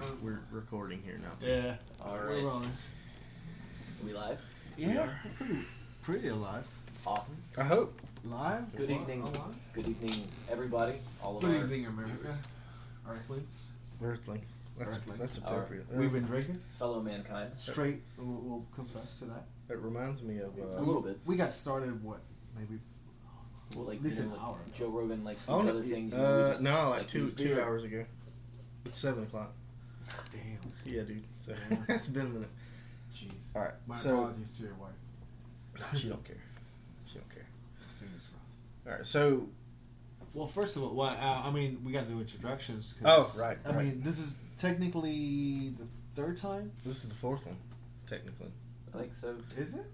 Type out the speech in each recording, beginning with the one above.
we're we're recording here now. Yeah. All right. We're rolling. Are we live? Yeah, we're pretty, pretty alive. Awesome. I hope. Live? Good What? evening. Alive? Good evening, everybody. All of Good our evening, America. viewers, Earthlings. Earthlings. That's, Earthlings. that's Our- appropriate. We've been drinking. fellow mankind. Straight, we'll, we'll confess to that. It reminds me of. A Uh, little bit. We got started, what, maybe Well, like At least you an know, like hour ago. Joe Rogan likes oh these no, other things. you we uh, just no, like two these two beer. hours ago. It's seven o'clock. Damn. Yeah, dude. So Yeah. it's been a minute. Jeez. All right. My so apologies to your wife. she don't care. She don't care. Fingers crossed. All right. So Well, first of all, well, uh, I mean, we got to do introductions. Oh, 'cause, right, I right. mean, this is technically the third time. this is the fourth one, technically. I think so. Is it?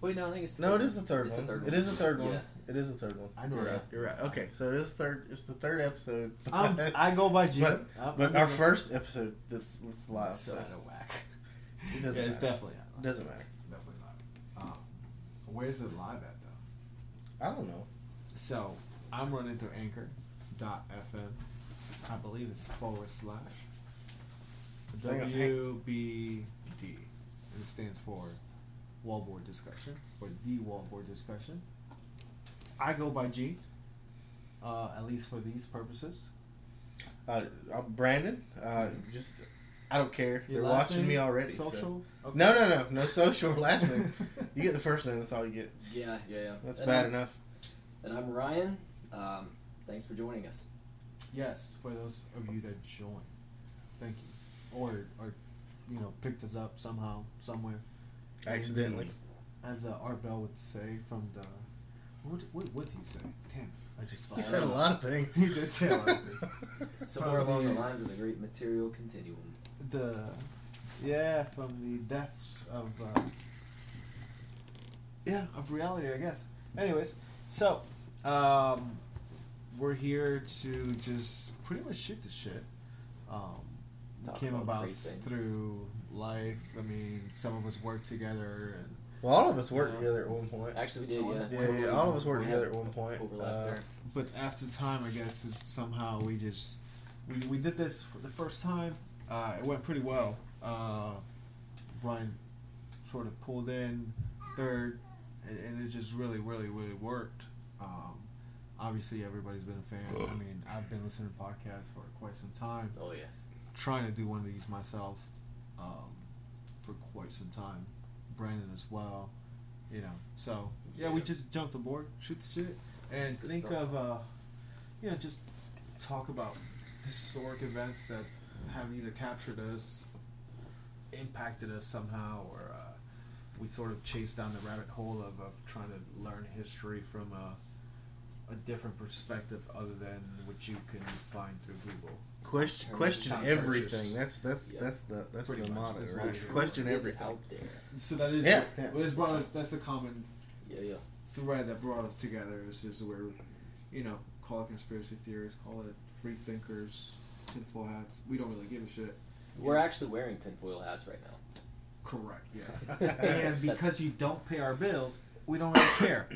Wait, no, I think it's the No, it third is the third It's one. the third It one. is the third one. Yeah. It is the third one. I know You're that. right. You're right. Okay, so it is third. It's the third episode. I'm, I go by G. But- I'm- but I'm our gonna- first episode that's, that's live. So So out of whack. it doesn't yeah, it's matter. definitely out. It doesn't matter. Definitely live. Um, where's it live at though? I don't know. So I'm running through Anchor.fm. I believe it's forward slash WBD. And it stands for Wallboard Discussion or the Wallboard Discussion. I go by G. Uh, at least for these purposes. Uh, uh, Brandon, uh, just I don't care. Your They're watching name, me already. so- Social. Okay. No, no, no, no social last name. You get the first name. That's all you get. Yeah, yeah, yeah. That's and bad I'm, enough. And I'm Ryan. Um, thanks for joining us. Yes, for those of you that joined, thank you, or or you know picked us up somehow, somewhere, Accidentally. as uh, Art Bell would say from the. What what what did he say? Damn, I just. He said a lot of things. He did say a lot of things. Somewhere From along the the- lines of the great material continuum. The, yeah, from the depths of. Uh, yeah, of reality, I guess. Anyways, so um, we're here to just pretty much shoot the shit. Um, came about about great things. through life. I mean, some of us work together, and Well, all of us worked Yeah. together at one point. Actually, we did, yeah. Yeah, yeah, all of us worked together at one point. Overlap Uh, there. but after time, I guess it's somehow we just we, we did this for the first time. Uh, it went pretty well. Uh, Brian sort of pulled in third, and, and it just really, really, really worked. Um, obviously, everybody's been a fan. I mean, I've been listening to podcasts for quite some time. Oh yeah. Trying to do one of these myself um, for quite some time. Brandon as well, you know. So yeah, we just jumped aboard, shoot the shit, and Good think stuff. of uh, you know just talk about historic events that have either captured us, impacted us somehow, or uh, we sort of chase down the rabbit hole of, of trying to learn history from a, a different perspective other than what you can find through Google. question question time everything. searches. That's that's Yeah. that's the that's Pretty the much. motto, That's right? what it is. Question Is everything. out there. So that is Yeah, yeah. well, that's brought us, that's the common Yeah, yeah. thread that brought us together. Is just we're, you know, call it conspiracy theorists, call it free thinkers, tinfoil hats. We don't really give a shit. We're actually wearing tinfoil hats right now. Correct. Yes. and because you don't pay our bills, we don't really care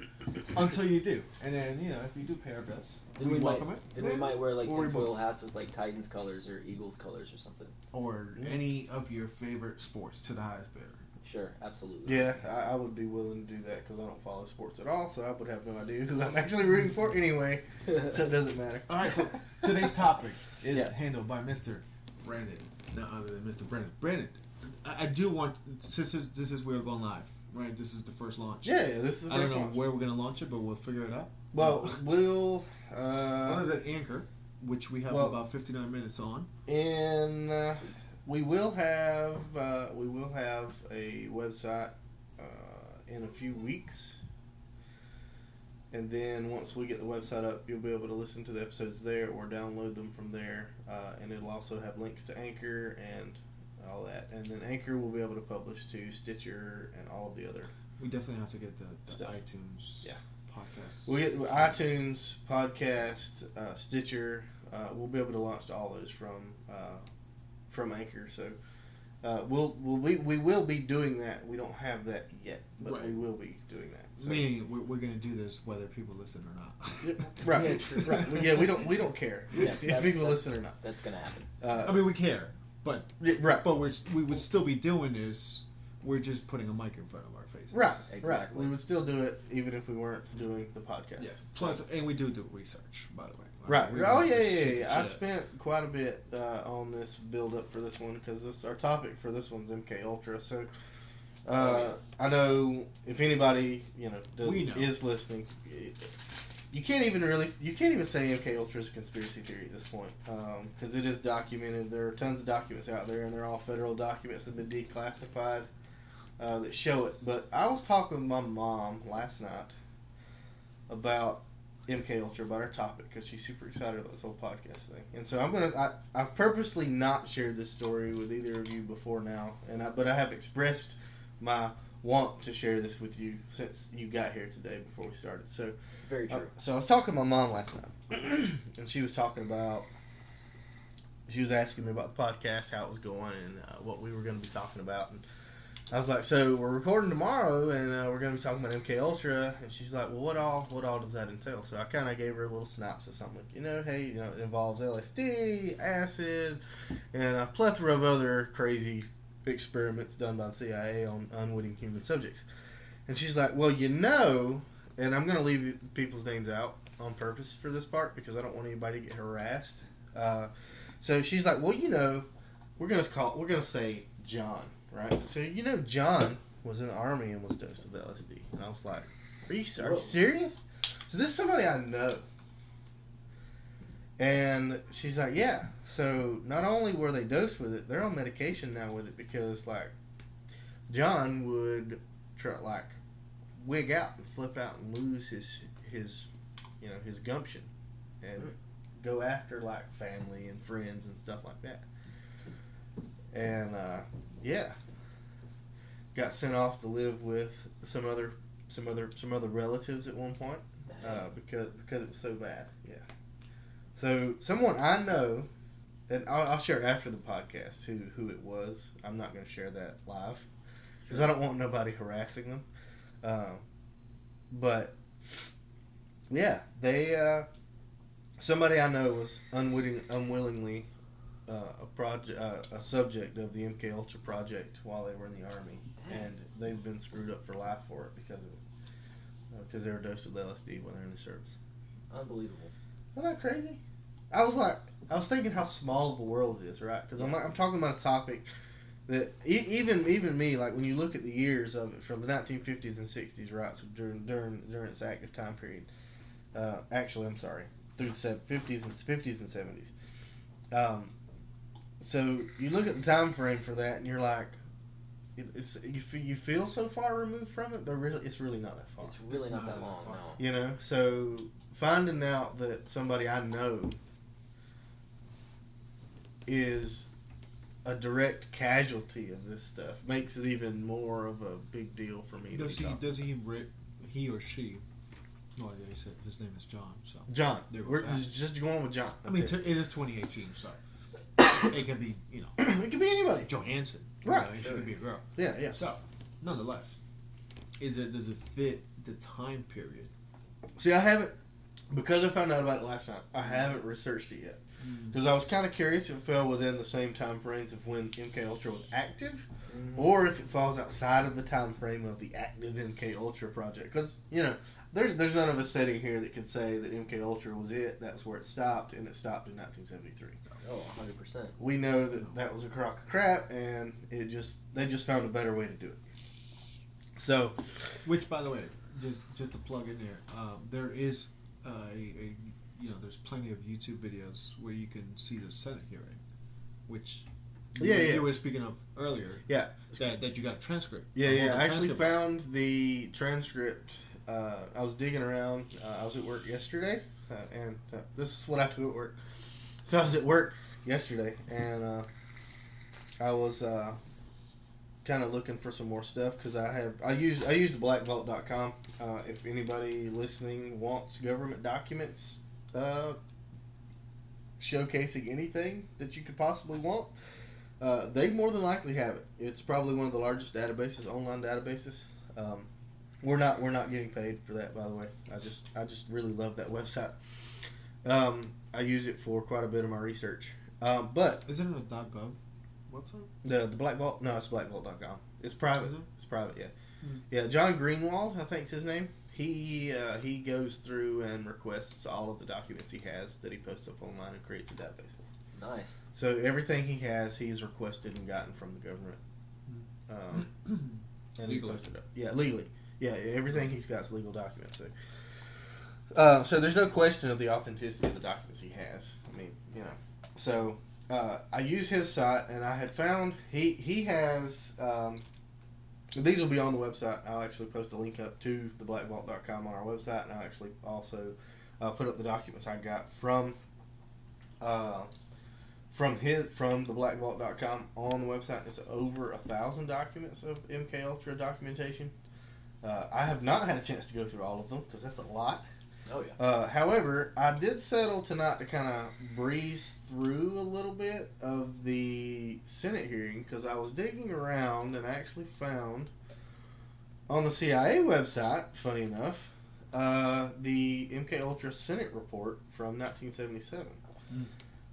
until you do. And then you know, if you do pay our bills, Then we, we, welcome might, it. then we might wear like Or we tinfoil hats with like Titans colors or Eagles colors or something. or any of your favorite sports to the highest bidder. Sure, absolutely. Yeah, I, I would be willing to do that because I don't follow sports at all, so I would have no idea who I'm actually rooting for anyway. So it doesn't matter. All right. So today's topic is Yeah. handled by Mr. Brandon, none other than Mr. Brandon. Brandon, I, I do want since this, this is we're going live, right? This is the first launch. Yeah, yeah, this is the I don't know where we're gonna launch it, but we'll figure it out. Well, we'll other uh, than Anchor, which we have well- about 59 minutes on. and uh, we will have uh, we will have a website uh, in a few weeks, and then once we get the website up, you'll be able to listen to the episodes there or download them from there, uh, and it'll also have links to Anchor and all that, and then Anchor will be able to publish to Stitcher and all of the other. We definitely have to get the, the Stuff. iTunes Yeah. podcast. We get iTunes, podcast, uh, Stitcher. Uh, we'll be able to launch all those from uh, from Anchor. So Uh, we'll, we'll we, we will be doing that. We don't have that yet, but Right. we will be doing that. So- Meaning we're, we're going to do this whether people listen or not. right, Yeah, right. Yeah, we don't we don't care Yeah, if, that's- people that's- listen or not. That's gonna happen. Uh, I mean, we care, but yeah, right, but we're we would still be doing this. We're just putting a mic in front of our faces. right, right. Exactly. We would still do it even if we weren't doing the podcast. Yeah. Plus, and we do do research, by the way. Right. We Oh yeah, yeah, yeah. I spent quite a bit uh, on this build up for this one because this our topic for this one's MK Ultra. So uh, I know if anybody you know, does, know. is listening, you can't even really you can't even say MK Ultra is a conspiracy theory at this point because it is documented. There are tons of documents out there, and they're all federal documents that have been declassified uh, that show it. But I was talking with my mom last night about MK Ultra about our topic because she's super excited about this whole podcast thing. And so I'm gonna I, I've purposely not shared this story with either of you before now, and I, but I have expressed my want to share this with you since you got here today before we started. So It's very uh, true. so I was talking to my mom last night, and she was talking about. She was asking me about the podcast, how it was going, and uh, what we were going to be talking about. And I was like, "So we're recording tomorrow, and uh, we're going to be talking about MK Ultra." And she's like, "Well, what all what all does that entail?" So I kind of gave her a little synopsis. I'm like, "You know, hey, you know, it involves LSD, acid, and a plethora of other crazy experiments done by the CIA on unwitting human subjects." And she's like, "Well, you know." and I'm gonna leave people's names out on purpose for this part because I don't want anybody to get harassed. Uh, so she's like, "Well, you know, we're gonna call, we're gonna say John, right? So you know, John was in the army and was dosed with LSD." And I was like, "Are you, are you serious?" So this is somebody I know. And she's like, "Yeah." So not only were they dosed with it, they're on medication now with it because like John would try like wig out and flip out and lose his his you know his gumption and Mm. go after like family and friends and stuff like that. And uh, yeah. Got sent off to live with some other some other some other relatives at one point uh, because because it was so bad. Yeah so someone I know and I'll, I'll share after the podcast who who it was I'm not going to share that live because I don't want nobody harassing them um, but yeah, they uh, somebody I know was unwitting, unwillingly uh, a project, uh, a subject of the MK Ultra project while they were in the army, Dang. and they've been screwed up for life for it because of it, because they were dosed with LSD when they're in the service. Unbelievable. Isn't that crazy? I was like, I was thinking how small the world is, right? Because I'm, I'm talking about a topic that e- even even me, like when you look at the years of it from the 1950s and 60s, right? So during during during its active time period, uh, actually, I'm sorry, through the 50s and 50s and 70s. Um, so you look at the time frame for that, and you're like, it, it's you feel, you feel so far removed from it, but really, it's really not that far. It's really It's not not that that long. No. You know, so finding out that somebody I know is a direct casualty of this stuff makes it even more of a big deal for me. Does he? Does he? Re- he or she? No, he said his name is John. So John, we're that. just going with John. I mean, That's t- it is 2018, so it could be you know it. it could be anybody. Johansson, Right. You know, she Sure. could be a girl. Yeah, yeah. So, nonetheless, is it does it fit the time period? See, I haven't because I found out about it last night. I haven't researched it yet because I was kind of curious if it fell within the same time frames of when MK Ultra was active. Mhm. or if it falls outside of the time frame of the active MK Ultra project. Because you know, there's there's none of us sitting here that could say that MK Ultra was it. That's where it stopped, and it stopped in 1973. Oh, 100 percent. We know that that was a crock of crap, and it just they just found a better way to do it. So Which, by the way, just just to plug in there, um, there is uh, a, a you know there's plenty of YouTube videos where you can see the Senate hearing, which you, Yeah, yeah. you were speaking of earlier. Yeah. that, that you got a transcript. yeah, yeah, I actually found the transcript. Uh, I was digging around. Uh, I was at work yesterday, uh, and uh, this is what I do at work. So I was at work yesterday, and uh, I was uh, kind of looking for some more stuff because I have I use I use the blackvault.com. Uh, if anybody listening wants government documents uh, showcasing anything that you could possibly want, Uh, they more than likely have it. It's probably one of the largest databases, online databases. Um, we're not we're not getting paid for that, by the way. I just I just really love that website. Um, I use it for quite a bit of my research. Um, but Isn't it a .gov website? the the Black Vault, no, it's blackvault.com. It's private. It? It's private, yeah. Hmm. Yeah, John Greenewald, I think, is his name. He uh, he goes through and requests all of the documents he has that he posts up online and creates a database for. Nice. So everything he has, he's requested and gotten from the government. Um, and he Legally. posted up. Yeah, legally. Yeah, everything he's got is legal documents. So, uh, so there's no question of the authenticity of the documents he has. I mean, you know. So uh, I use his site, and I had found he he has. Um, these will be on the website. I'll actually post a link up to theblackvault.com on our website, and I'll actually also uh, put up the documents I got from uh, from his from theblackvault.com on the website. It's over a thousand documents of MK Ultra documentation. Uh, I have not had a chance to go through all of them because that's a lot. Oh yeah. Uh, however, I did settle tonight to kind of breeze through a little bit of the Senate hearing because I was digging around and I actually found on the CIA website, funny enough, uh, the MK Ultra Senate report from 1977. Mm.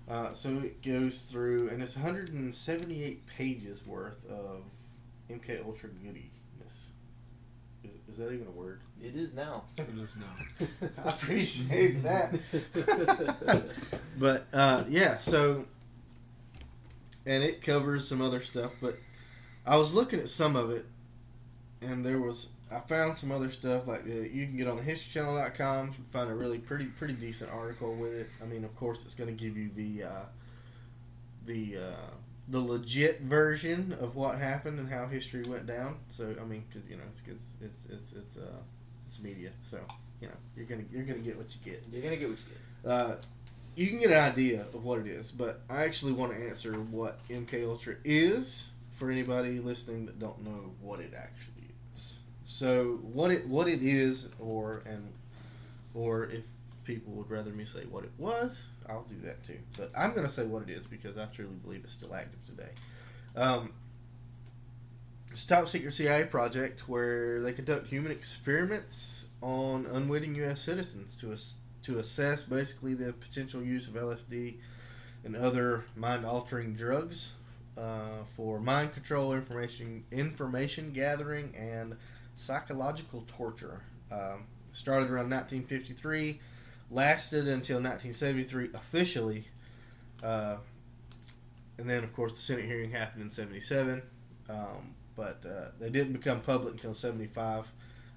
Uh, so it goes through, and it's 178 pages worth of MK Ultra goodiness. Is, is that even a word? It is now. It is now. I appreciate that. but uh, yeah, so and it covers some other stuff, but I was looking at some of it, and there was I found some other stuff like uh, you can get on the historychannel.com find a really pretty pretty decent article with it. I mean, of course, it's going to give you the uh, the uh, the legit version of what happened and how history went down. So I mean, cause, you know, it's it's it's it's it's, uh, it's media, so you know you're gonna you're gonna get what you get. You're gonna get what you get. Uh, you can get an idea of what it is, but I actually want to answer what MK Ultra is for anybody listening that don't know what it actually is. So what it what it is, or and or if people would rather me say what it was, I'll do that too. But I'm going to say what it is because I truly believe it's still active today. Um, it's a top secret CIA project where they conduct human experiments on unwitting U.S. citizens to ass- to assess basically the potential use of LSD and other mind altering drugs uh, for mind control, information information gathering, and psychological torture. Um, started around 1953, lasted until 1973 officially, uh, and then of course the Senate hearing happened in 77. Um, but uh, they didn't become public until 75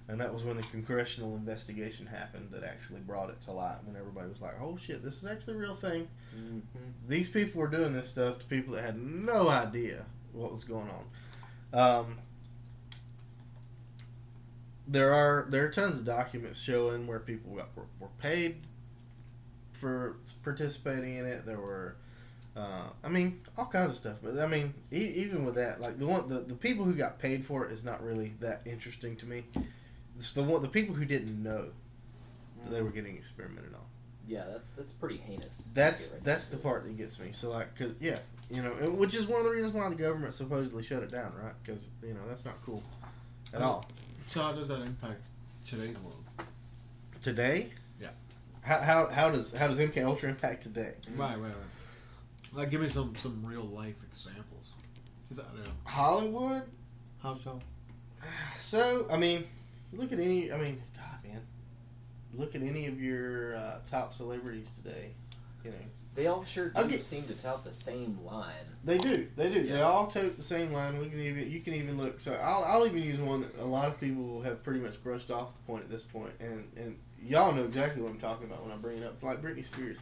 and that was when the congressional investigation happened that actually brought it to light when everybody was like oh shit this is actually a real thing Mm-hmm. these people were doing this stuff to people that had no idea what was going on um, there are there are tons of documents showing where people got, were, were paid for participating in it there were uh, I mean, all kinds of stuff. But I mean, e- even with that, like the one, the, the people who got paid for it is not really that interesting to me. It's the one, the people who didn't know that they were getting experimented on. Yeah, that's that's pretty heinous. That's Right that's the part that gets me. So like, cause yeah, you know, which is one of the reasons why the government supposedly shut it down, right? Because you know that's not cool at all. So how does that impact today's world? Today, Yeah. How, how, how does how does MK Ultra impact today? Right, right, right. Like, give me some some real life examples. Is that Hollywood. how so? So I mean, look at any. I mean, God, man, look at any of your uh, top celebrities today. You know, They all sure do get- seem to tout the same line. they do. They do. They all tote the same line. We can even you can even look. So I'll, I'll even use one that a lot of people have pretty much brushed off the point at this point, and and y'all know exactly what I'm talking about when I bring it up. It's like Britney Spears.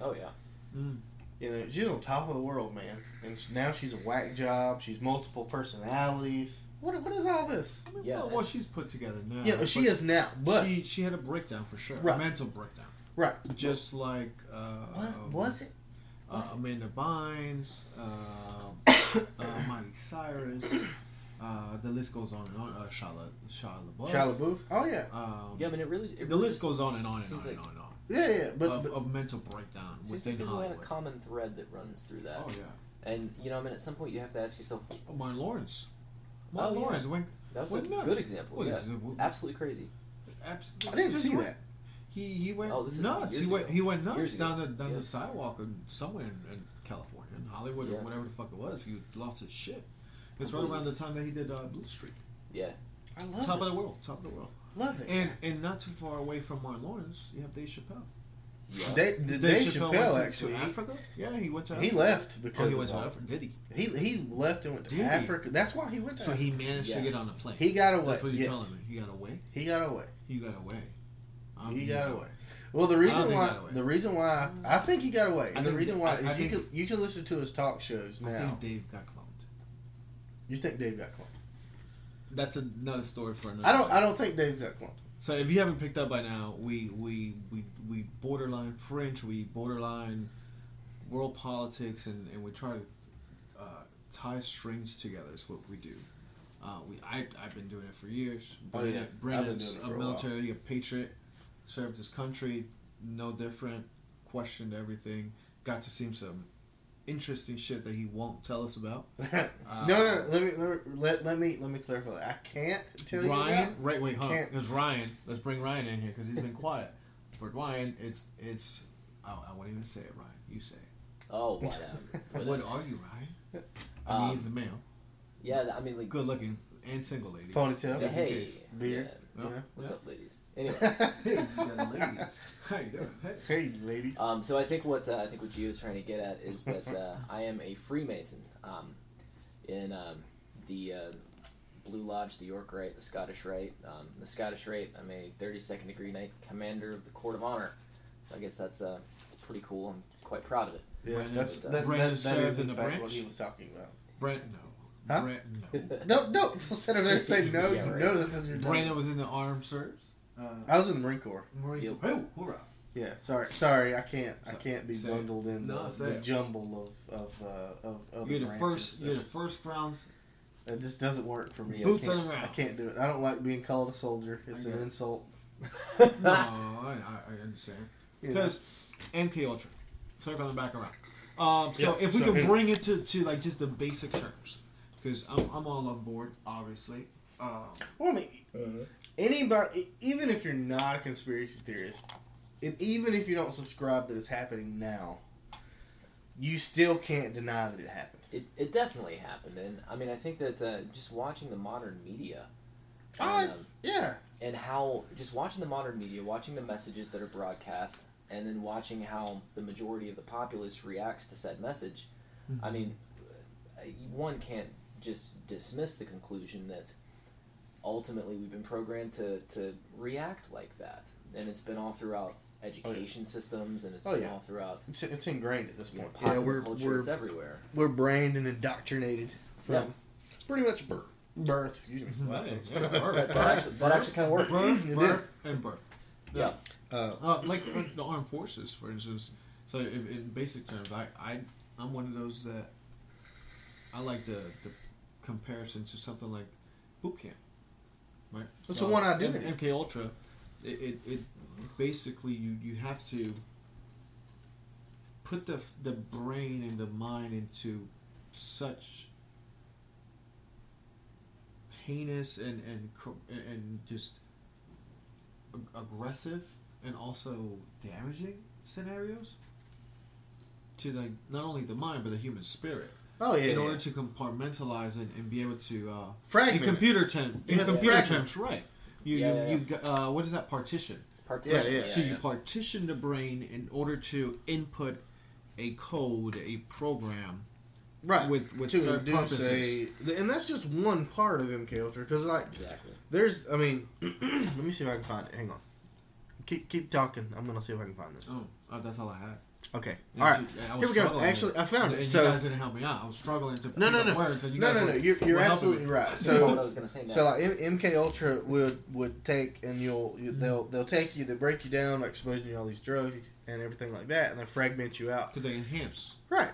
Oh yeah. Mm. You know, she's on top of the world, man, and now she's a whack job. She's multiple personalities. What what is all this? I mean, Yeah, well, well, she's put together now. Yeah, she is now, but she she had a breakdown for sure, Right. a mental breakdown, right. just like uh, Was, um, was it? uh, Amanda Bynes, uh, uh, Miley Cyrus. Uh, the list goes on and on. Uh, Charlotte, Charlotte LaBeouf. Shia LaBeouf? Oh yeah, Um, Yeah, I mean it really. It the really list goes on and on and seems on and on and on. yeah, yeah. But, of, but of mental breakdown Seems within like there's a lot of common thread that runs through that. oh yeah. And you know, I mean, at some point you have to ask yourself, Oh, Martin Lawrence. Martin Oh, yeah. Lawrence went that was Went a nuts. good example. What yeah, absolutely crazy. absolutely. I didn't just see went- that. He he went Oh, this nuts. He went ago. he went nuts down the down Yeah. the sidewalk and somewhere in, in California, in Hollywood Yeah. or whatever the fuck it was. He lost his shit. It's right around the time that he did uh, Blue Streak. Yeah, I love top it. of the world, top of the world. Love it. And and not too far away from Martin Lawrence, you have Dave Chappelle. yeah. Dave, the Dave Chappelle, went to, actually, to Africa. Yeah, he went to. he left because Oh, he of went to Africa. Did he? He he left and went to Did he? Africa. That's why he went to. So he managed Yeah. to get on a plane. he got away. That's what you're yes. telling me. He got away. He got away. He got away. He got away. Well, the reason why the reason why I think he got away, and the reason why I- is I you can you can listen to his talk shows I now. think Dave got cloned. you think Dave got cloned? That's another story for another. I don't. day. I don't think Dave got cloned. So if you haven't picked up by now, we we we, we borderline French, we borderline world politics, and, and we try to uh, tie strings together. Is what we do. Uh, we I I've been doing it for years. Oh, yeah. Brennan's a a military, a patriot, served his country, no different. Questioned everything. Got to see some interesting shit that he won't tell us about. no, no, no. Let me let, me- let let me let me clarify. I can't tell you Ryan, right? Wait, huh? Can't- Because Ryan, let's bring Ryan in here because he's been quiet. For Ryan, it's it's. Oh, I won't even say it, Ryan. You say it. Oh, whatever. What Whatever. are you, Ryan? I mean, Um, he's a male, yeah, I mean, like, good looking, and single lady. Ponytail. Just in hey, case. Beard. yeah. Yeah. What's Yeah. up, ladies? Anyway, Hey, ladies. How you doing? Hey. hey, ladies. um, so I think what uh, I think what Gio is trying to get at is that uh, I am a Freemason um, in um, the uh, Blue Lodge, the York Rite, the Scottish Rite. Um, the Scottish Rite, I'm a 32nd degree Knight Commander of the Court of Honor. So I guess that's uh, it's pretty cool. I'm quite proud of it. Yeah, Brandon- that's that, that, Brandon that served in in the fact branch? what he was talking about. Brent, no. Huh? Brent, no. Don't don't sit over there and say no. Yeah, you right. know that's what you're talking Brandon was in the armed service. Uh, I was in the Marine Corps. Marine. Yep. Oh, hoorah. Yeah, sorry, sorry, I can't, I can't be say bundled in No, the, the jumble of of uh, of other You're the branches. first. You're the first rounds. It just doesn't work for me. I Boots can't, on the ground. I can't do it. I don't like being called a soldier. It's I an it. insult. No, I, I I understand. You know. Because MK Ultra. Circling back around. Um, so Yeah, if we so could it- bring it to, to like just the basic terms, because I'm, I'm all on board, obviously. Um, Well, I mean, anybody, even if you're not a conspiracy theorist, and even if you don't subscribe that it's happening now, you still can't deny that it happened. It, it definitely happened, and I mean, I think that uh, just watching the modern media, Oh, and, um, yeah. and how just watching the modern media, watching the messages that are broadcast, and then watching how the majority of the populace reacts to said message. I mean, uh, one can't just dismiss the conclusion that ultimately we've been programmed to, to react like that, and it's been all throughout education systems, and it's Oh, been yeah. all throughout It's, it's ingrained at this you know, point. popular yeah, we're culture. we're it's everywhere. we're brained and indoctrinated from Yeah. pretty much birth. Birth, excuse me. Nice. That, that actually, that actually kind of works. birth, You birth, and birth. Yeah. Uh, Uh, like for the armed forces, for instance. So, in, in basic terms, I, I, I'm one of those that I like the, the comparison to something like boot camp, right? That's the one I did. M- MK Ultra, it, it, it basically you, you have to put the the brain and the mind into such heinous and and and just aggressive and also damaging scenarios to the not only the mind but the human spirit oh yeah. in yeah. order to compartmentalize and, and be able to uh, in computer terms in have computer fragment. terms right you Yeah, you, yeah, you uh, what is that partition Partition, Yeah, yeah. so you partition the brain in order to input a code a program right with with to certain induce purposes a, and that's just one part of MK Ultra because like exactly. there's, I mean, let me see if I can find it. Hang on. Keep keep talking. I'm gonna see if I can find this. oh, oh that's all I had Okay. All right. I was Here we go. Actually, I found and, it. and So you guys didn't help me out. I was struggling to No, pick no, up no. words, and you no, guys no, were, no. You're, you're were helping absolutely me. right. That's what I So was going to say next. so like M- MK Ultra would would take and you'll you, they'll they'll take you they break you down by exposing you to all these drugs and everything like that and then fragment you out. Because they enhance. Right.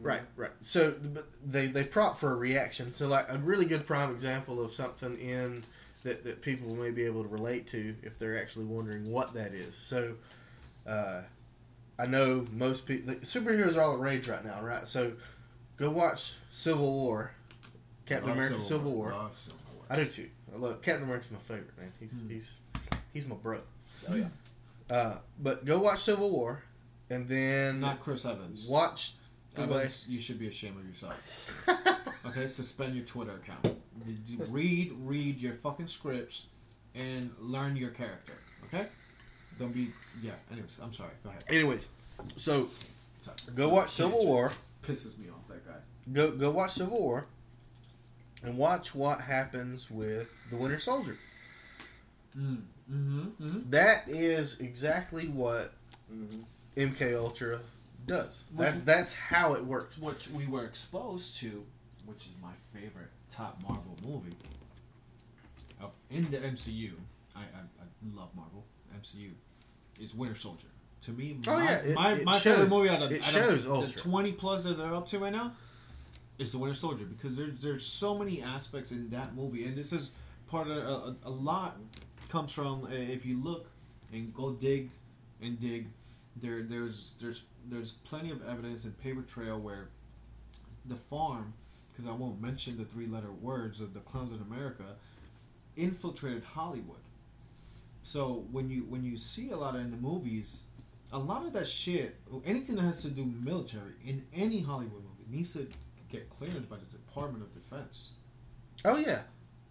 Right, right. So but they they prop for a reaction. So like a really good prime example of something in that that people may be able to relate to if they're actually wondering what that is. So uh, I know most people superheroes are all the rage right now, right? So go watch Civil War, Captain Love America: Civil War. Love Civil War. I do too. I love Captain America's my favorite man. He's Hmm. he's he's my bro. Oh yeah. Uh, but go watch Civil War, and then Not Chris Evans. watch. Evans, you should be ashamed of yourself. Okay, suspend your Twitter account. Read, read your fucking scripts, and learn your character. Okay, don't be. Yeah. Anyways, I'm sorry. Go ahead. Anyways, so Sorry. go watch Civil War. Pisses me off that guy. Go go watch Civil War, and watch what happens with the Winter Soldier. Mm. Mm-hmm. mm-hmm. That is exactly what hmm MK Ultra does. Which- That's that's how it works. Which we were exposed to, which is my favorite top Marvel movie. Of in the MCU, I, I, I love Marvel MCU. Is Winter Soldier. To me, Oh, my, yeah, it- my, it my shows- favorite movie out of, it out shows of the twenty plus that they're up to right now is the Winter Soldier because there's there's so many aspects in that movie, and this is part of a, a, a lot comes from uh, if you look and go dig and dig there there's there's there's plenty of evidence and paper trail where the farm because I won't mention the three letter words of the clowns in America infiltrated Hollywood. So when you when you see a lot of in the movies, a lot of that shit, anything that has to do military in any Hollywood movie needs to get clearance by the Department of Defense. Oh yeah,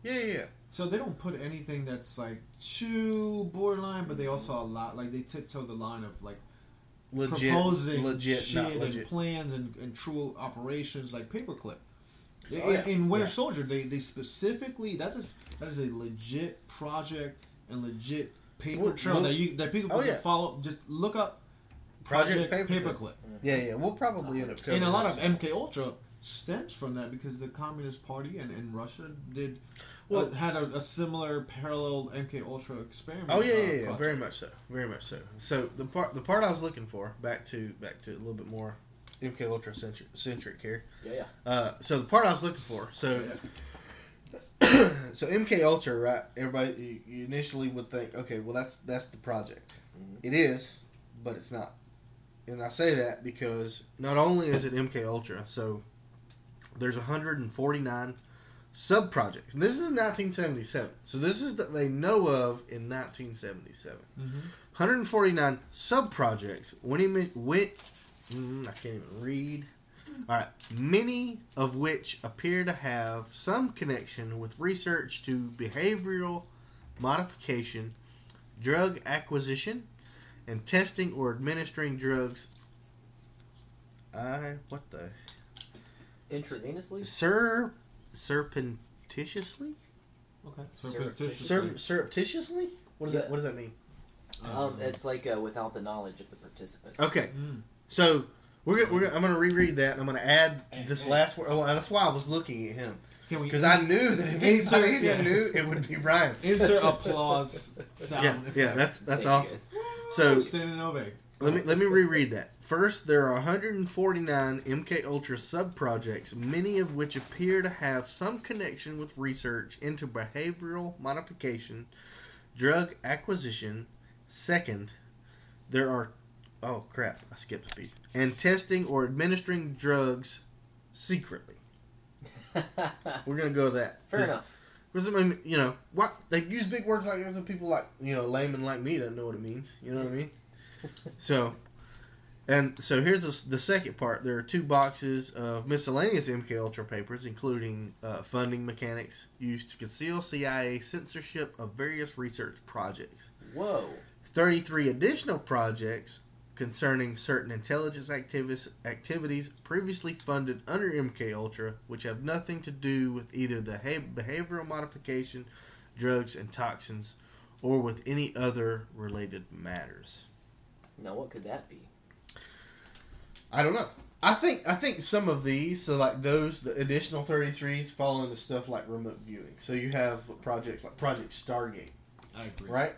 yeah yeah. yeah. So they don't put anything that's like too borderline, but they also mm-hmm. a lot like they tiptoe the line of like Legit, proposing legit, shit not and plans and, and true operations like paperclip. Oh, in, Oh, yeah. in Winter Yeah. Soldier, they, they specifically that is that is a legit project and legit paper Well, trail well- that you that people oh, can yeah. follow. Just look up Project Project, Paperclip. Paperclip. Yeah yeah. We'll probably end up covering And a lot of that. MK Ultra stems from that because the Communist Party and, and Russia did Well- uh, had a, a similar parallel MK Ultra experiment. Oh yeah, uh, yeah, yeah, very much so, very much so. So the part, the part I was looking for, back to back to a little bit more MK Ultra centric, centric here. Yeah, yeah. Uh, so the part I was looking for, so Yeah. so MK Ultra, right? Everybody you, you initially would think, okay, well that's that's the project. Mhm. It is, but it's not. And I say that because not only is it MK Ultra, so there's 149 sub projects. And this is in 1977. So this is that they know of in 1977. Mhm. 149 sub projects. When he went, mm, I can't even read. All right, many of which appear to have some connection with research to behavioral modification, drug acquisition, and testing or administering drugs. I what the Intravenously. sur surreptitiously Okay. Surreptitiously. Sur- surreptitiously. What does Yeah. that What does that mean? Um, it's like uh, without the knowledge of the participant. Okay, Mm. So we're gonna, we're gonna, I'm going to reread that, and I'm going to add Hey, this hey. last word. Oh, that's why I was looking at him because I knew that if insert- anybody in yeah. knew, it would be Brian. insert applause sound. Yeah, effect. yeah, that's that's Thank awesome. So Stand and let me let me reread that. First, there are 149 MK Ultra sub projects, many of which appear to have some connection with research into behavioral modification, drug acquisition. Second, there are oh crap, I skipped a piece. And testing or administering drugs secretly. We're gonna go with that. Fair enough. Because I mean, you know, what they use big words like this, and people like you know, layman like me doesn't know what it means. You know what I mean? so, and so here's the, the second part. There are two boxes of miscellaneous MK Ultra papers, including uh, funding mechanics used to conceal CIA censorship of various research projects. Whoa. 33 additional projects concerning certain intelligence activities activities previously funded under MK Ultra which have nothing to do with either the ha- behavioral modification, drugs and toxins or with any other related matters. Now, what could that be? I don't know. I think I think some of these, so like those, the additional 33s fall into stuff like remote viewing. So you have projects like Project Stargate, I agree. right?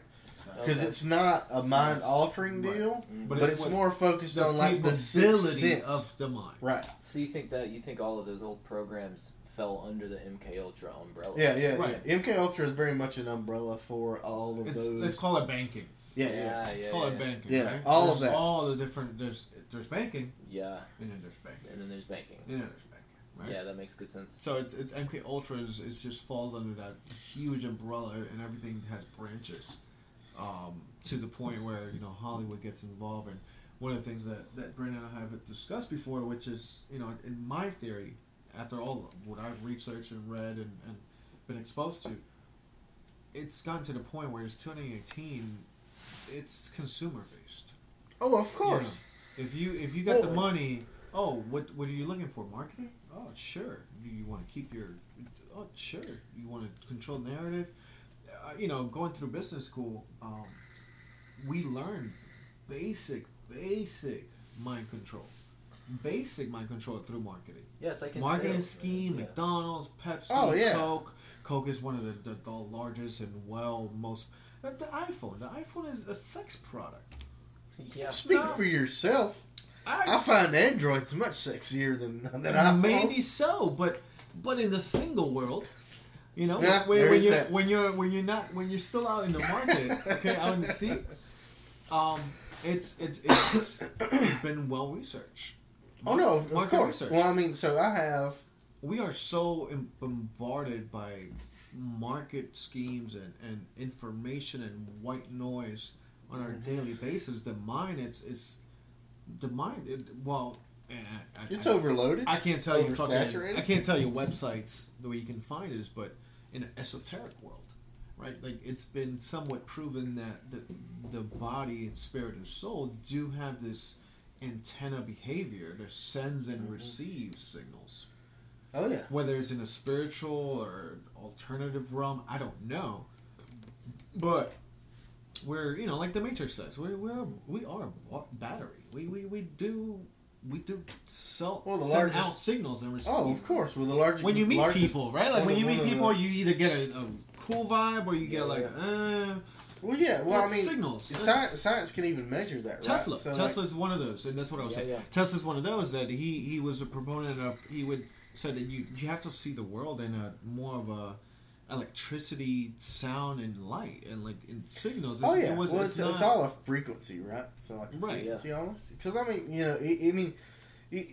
Because Okay. it's not a mind altering Right. deal, Mhm. but, But it's, it's more focused on like the ability of the mind. Right. So you think that you think all of those old programs fell under the MK Ultra umbrella? Yeah, yeah, Right. yeah. MK Ultra is very much an umbrella for all of It's, those. let's call it banking. yeah, yeah, yeah. yeah. call yeah. it banking. Yeah, right? all of that. All the different there's there's banking Yeah, and then there's banking and then there's banking. and then there's banking. right? Yeah, that makes good sense. So it's it's MK Ultra is, is just falls under that huge umbrella, and everything has branches, um, to the point where you know Hollywood gets involved. And one of the things that that Brandon and I have discussed before, which is you know in my theory, after all what I've researched and read and, and been exposed to, it's gotten to the point where it's 2018, it's consumer based. Oh, of course. If you if you got the money, oh, what what are you looking for? Marketing? Oh, sure. You, you want to keep your, oh, sure. You want to control narrative. Uh, you know, going through business school, um, we learned basic basic mind control, basic mind control through marketing. Yeah, it's like in marketing sales, scheme, Yeah. McDonald's, Pepsi, Oh, yeah. Coke. Coke is one of the, the, the largest and well most. uh, The iPhone. The iPhone is a sex product. Yeah. Speak No. for yourself. I, I find Androids much sexier than than iPhones. Maybe so, but but in the single world, you know, Yeah, when, when you're when you're when you're not when you're still out in the market, okay, out in the sea, um, it's it's it's, it's been well researched. Oh no, of Market course. research. Well, I mean, so I have. we are so bombarded by market schemes and, and information and white noise on our Mhm. daily basis. The mind, it's it's the mind. It, well, I, I, It's I, overloaded. I can't tell you fucking. I can't tell you websites the way you can find this, but in an esoteric world, right? Like it's been somewhat proven that the the body and spirit and soul do have this antenna behavior. That sends and Mhm. receives signals. oh yeah. Whether it's in a spiritual or alternative realm, I don't know. But we're you know like the Matrix says, we we're we are a battery. We we, we do. We do sell, Well, the send largest- out signals and receive. Oh, of course. With the largest. When you meet largest, people, right? Like when you meet people, the- you either get a, a cool vibe or you Yeah, get like, uh, Well, yeah. Well, I mean, signals. science, science can even measure that, right? Tesla. So, like, Tesla's one of those, and that's what I was Yeah, saying. yeah. Tesla's one of those that he he was a proponent of. He would said that you you have to see the world in a more of a electricity, sound, and light, and like in signals. Oh It yeah, was- well it's it's, it's all a frequency, right? So like a Right. frequency almost. Because I mean, you know, I, I mean, it,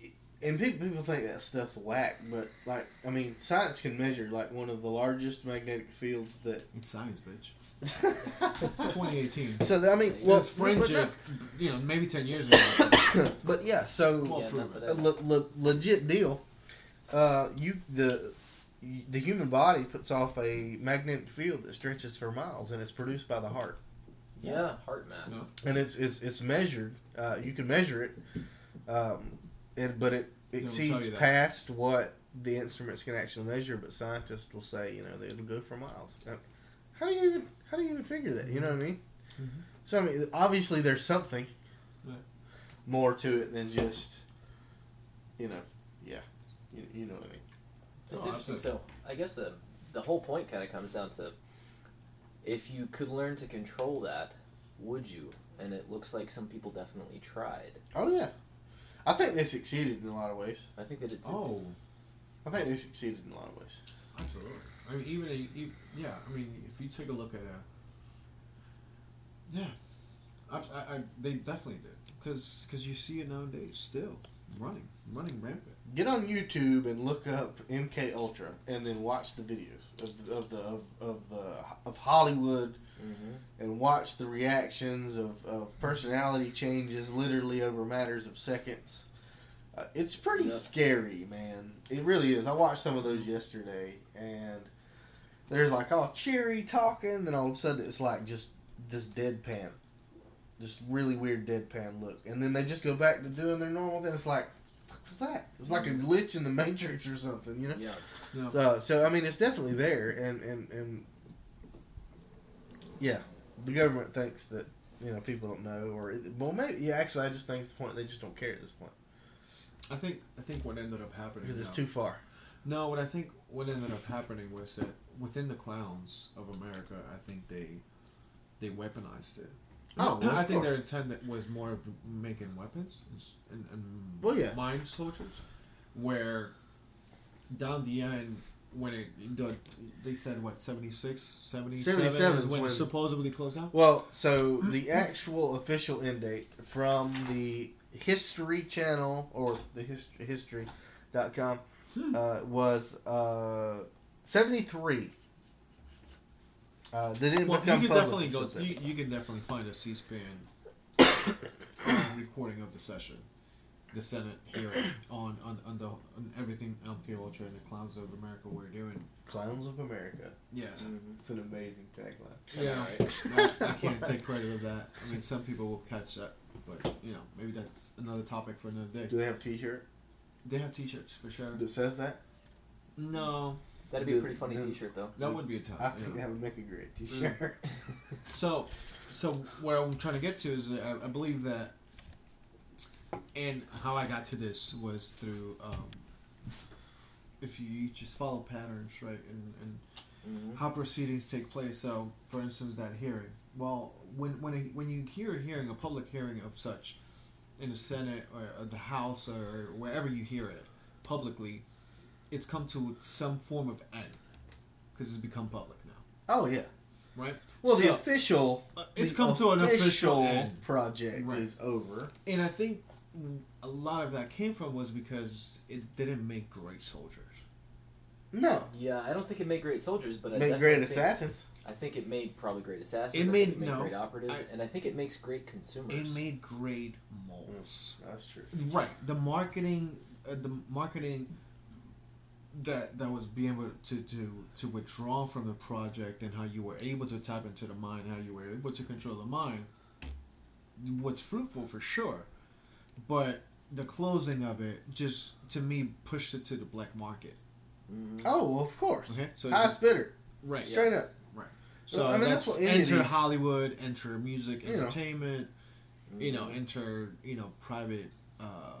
it- and people people think that stuff's whack, but like I mean, science can measure like one of the largest magnetic fields that. It's science, bitch. It's 2018. so I mean, It well, was fringe, you know, maybe 10 years ago. but yeah, so Well, yeah, prove not it. a that- le- le- legit deal. Uh, you the the human body puts off a magnetic field that stretches for miles, and it's produced by the heart. Yeah, HeartMath. No. and it's it's it's measured. Uh, you can measure it, um, and but it They will tell exceeds past what the instruments can actually measure. But scientists will say, you know, that it'll go for miles. Now, how do you even how do you even figure that? You know what I mean? Mhm. So I mean, obviously there's something Right. more to it than just, you know, yeah, you, you know what I mean. It's Oh, interesting. absolutely. So I guess the the whole point kind of comes down to if you could learn to control that, would you? And it looks like some people definitely tried. Oh yeah, I think they succeeded in a lot of ways. I think they did too. Oh, I think they succeeded in a lot of ways. absolutely. I mean, even, a, e- yeah, I mean, if you take a look at a, yeah, I, I, I they definitely did. Because cause you see it nowadays still running, running rampant. Get on YouTube and look up MK Ultra, and then watch the videos of the, of the of, of the of Hollywood, Mm-hmm. and watch the reactions of, of personality changes, literally over matters of seconds. Uh, it's pretty Yeah. scary, man. It really is. I watched some of those yesterday, and there's like all cheery talking, then all of a sudden it's like just this deadpan, just really weird deadpan look, and then they just go back to doing their normal thing. It's like, was that? It's like a glitch in the matrix or something, you know. Yeah. No. So, uh, so I mean, it's definitely there, and and and yeah, the government thinks that you know people don't know, or well, maybe yeah. Actually, I just think it's the point they just don't care at this point I think I think what ended up happening because it's now- too far. No, what I think what ended up happening was that within the clowns of America, I think they they weaponized it. Oh, well, I think course. their intent was more of making weapons and, and Well, yeah. mind soldiers, where down the end when it the, they said what 76, 77, 77 is is when, when- it supposedly closed out. Well, so the actual official end date from the History Channel or the hist- history dot com Hmm. uh, was uh, 73. Uh, they didn't Well, you become can public definitely go. You, you can definitely find a C-SPAN recording of the session, the Senate hearing on on, on the on everything MK Ultra and the Clowns of America we're doing. Clowns of America. Yeah, It's an amazing tagline. yeah. Right. I, I can't take credit of that. I mean, some people will catch that, but you know, maybe that's another topic for another day. Do they have a T-shirt They have T-shirts for sure. that says that? No, That'd be a pretty funny T-shirt, though. that would be a tough. I think yeah. that would make a great T-shirt. So, so what I'm trying to get to is uh, I, I believe that, and how I got to this was through, um, if you, you just follow patterns, right, and, and Mhm. how proceedings take place. So, for instance, that hearing. Well, when when a, when you hear a hearing, a public hearing of such, in the Senate or, or the House or wherever you hear it publicly, it's come to some form of end because it's become public now, oh yeah. right? Well, the official. Uh, it's the come to an official end. project Right. is over. And I think a lot of that came from was because it didn't make great soldiers. No, Yeah, I don't think it made great soldiers, but I make definitely great think, assassins. I think it made probably great assassins. It I think made- it made no, great operatives, I- and I think it makes great consumers. It made great moles. That's true. Right. The marketing, uh, the marketing that that was being able to, to to withdraw from the project and how you were able to tap into the mind, how you were able to control the mind, was fruitful for sure. But the closing of it just to me pushed it to the black market. Mhm. Oh, of course. Okay, so it's Highest bidder, right. straight up. Right. So I mean, that's, that's what enter these- Hollywood, enter music, You know. entertainment. You know, Mhm. enter you know private uh,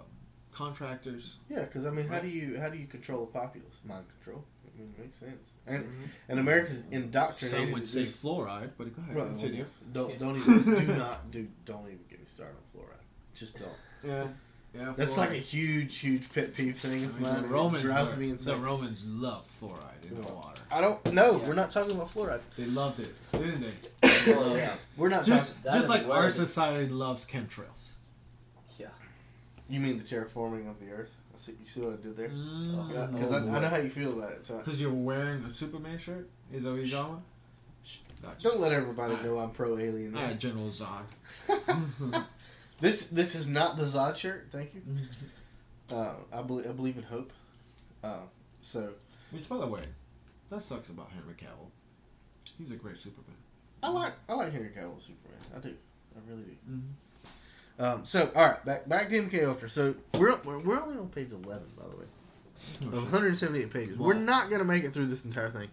contractors. Yeah, because I mean, how do you how do you control a populace? Mind control. I mean, it makes sense. And Mhm. and America's indoctrinated. Some would say this- fluoride, but go ahead, Well, continue. don't don't even do not do don't even get me started on fluoride. Just don't. Yeah, yeah. That's fluoride. like a huge, huge pet peeve thing I mean, mine. the Romans. it were- me the. Romans loved fluoride in the water. I don't know. Yeah. We're not talking about fluoride. They loved it, didn't they? Well, yeah, We're not Just, That just like our society loves chemtrails. Yeah. talking. You mean the terraforming of the Earth? I see. You see what I did there? Mm. Because Oh, I, I know how you feel about it. So Because you're wearing a Superman shirt? Is that what you're talking Shh. about? Gotcha. don't let everybody Alright. know I'm pro alien. Alright, General Zod. This this is not the Zod shirt. Thank you. Uh, I believe I believe in hope. Uh, so Which, by the way, that sucks about Henry Cavill. He's a great Superman. I like I like Henry Cavill Superman. I do. I really do. Mm-hmm. Um, so all right, back back to MK Ultra. So we're we're, we're only on page eleven, by the way, Oh, of 178 pages. We're not gonna make it through this entire thing.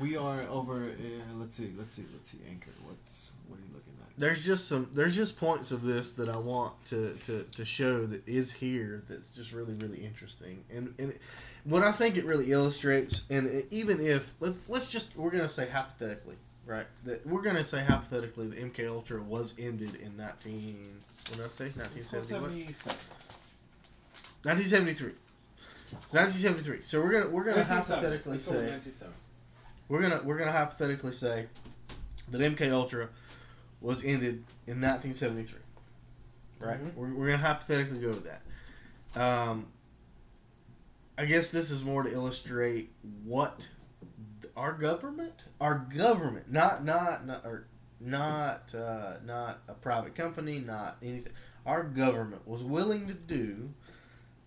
We are over. Uh, let's see. Let's see. Let's see. Anchor. What's what are you looking at? There's just some there's just points of this that I want to, to, to show that is here that's just really really interesting and and what I think it really illustrates and even if let's let's just we're gonna say hypothetically right that we're gonna say hypothetically the MK Ultra was ended in 19 what did I say 1970 what? 77. 1973 1973 so we're gonna we're gonna hypothetically say we're gonna we're gonna hypothetically say that MK Ultra was ended in 1973. Right? Mhm. We're, we're gonna hypothetically go with that. Um, I guess this is more to illustrate what our government, our government, not not not or not uh, not a private company, not anything. Our government was willing to do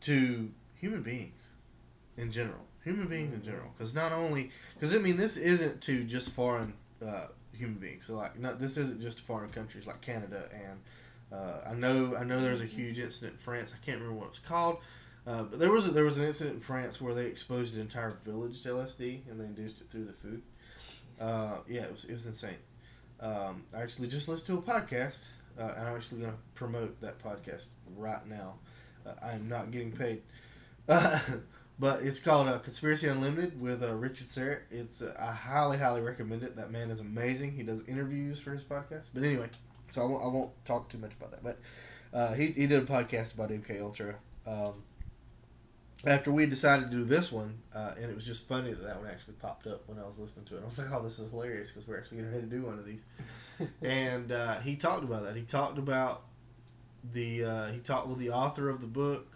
to human beings in general, human beings in general, because not only because I mean this isn't to just foreign uh, human beings. So like, not this isn't just foreign countries like Canada and uh, I know I know there's a huge incident in France. I can't remember what it's called, uh, but there was a, there was an incident in France where they exposed an entire village to LSD and they induced it through the food. Uh, yeah, it was it was insane. Um, I actually just listened to a podcast, uh, and I'm actually going to promote that podcast right now. Uh, I am not getting paid. Uh, but it's called uh, Conspiracy Unlimited with uh, Richard Syrett. It's uh, I highly, highly recommend it. That man is amazing. He does interviews for his podcast. But anyway, so I won't, I won't talk too much about that. But uh, he he did a podcast about MK Ultra. Um, after we decided to do this one, uh, and it was just funny that that one actually popped up when I was listening to it. I was like, "Oh, this is hilarious" because we're actually going to do one of these. and uh, he talked about that. He talked about the uh, he talked with the author of the book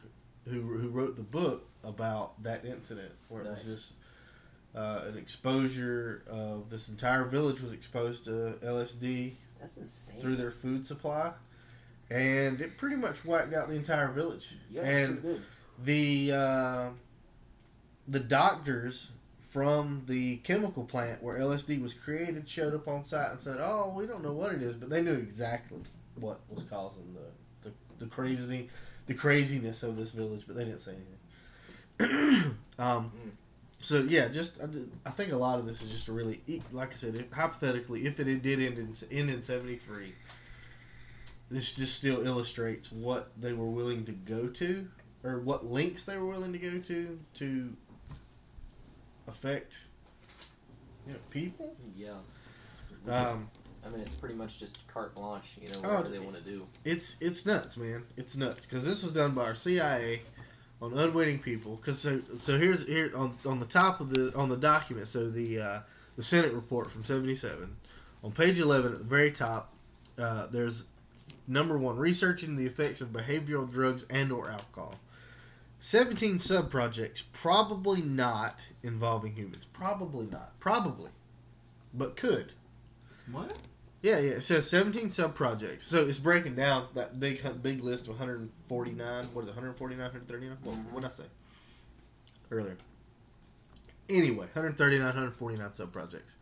who who wrote the book about that incident where it was just uh, an exposure of this entire village was exposed to LSD That's insane. through their food supply, and it pretty much wiped out the entire village. yeah, and sure did. The uh, the doctors from the chemical plant where LSD was created showed up on site and said, "Oh, we don't know what it is," but they knew exactly what was causing the the, the crazy the craziness of this village, but they didn't say anything. um, Mm. so yeah, just I, did- I think a lot of this is just a really like I said, if, hypothetically, if it did end in end in seventy three. This just still illustrates what they were willing to go to or what links they were willing to go to to affect you know, people. Yeah. Um, I mean, it's pretty much just carte blanche. You know, Oh, whatever they want to do. it's it's nuts, man. It's nuts because this was done by our CIA on unwitting people. Because so so here's here on on the top of the on the document. So the uh, the Senate report from '77 on page 11 at the very top. Uh, there's number one researching the effects of behavioral drugs and or alcohol. 17 sub projects, probably not involving humans. Probably not. Probably, but could. What? Yeah, yeah. It says 17 sub projects. So it's breaking down that big big list of 149. What is it? 149, 139? What what did I say earlier? Anyway, 139, 149 sub projects.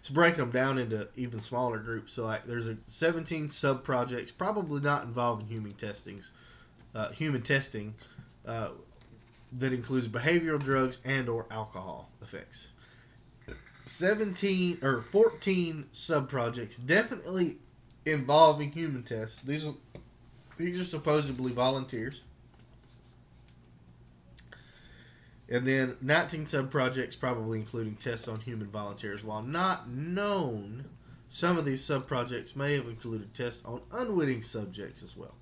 It's breaking them down into even smaller groups. So like, there's a 17 sub projects, probably not involving human testings, uh, human testing, uh, that includes behavioral drugs and or alcohol effects. 17 or 14 sub projects definitely involving human tests. These are these are supposedly volunteers. And then 19 sub projects probably including tests on human volunteers. While not known, some of these sub projects may have included tests on unwitting subjects as well.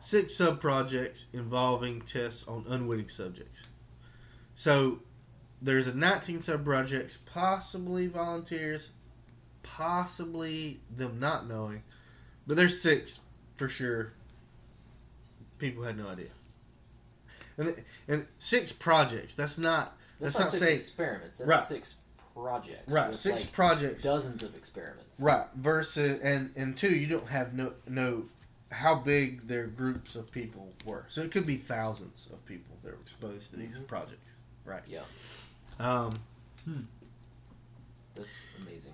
Six sub projects involving tests on unwitting subjects. So there's a 19 sub projects, possibly volunteers, possibly them not knowing, but there's six for sure. People had no idea, and and six projects. That's not That's, That's not not six saying- experiments. That's Right. six projects. right. Six like, projects, dozens of experiments. right? Versus and and two, you don't have no no how big their groups of people were. So it could be thousands of people that were exposed to these Mhm. projects, right? Yeah. Um, That's amazing.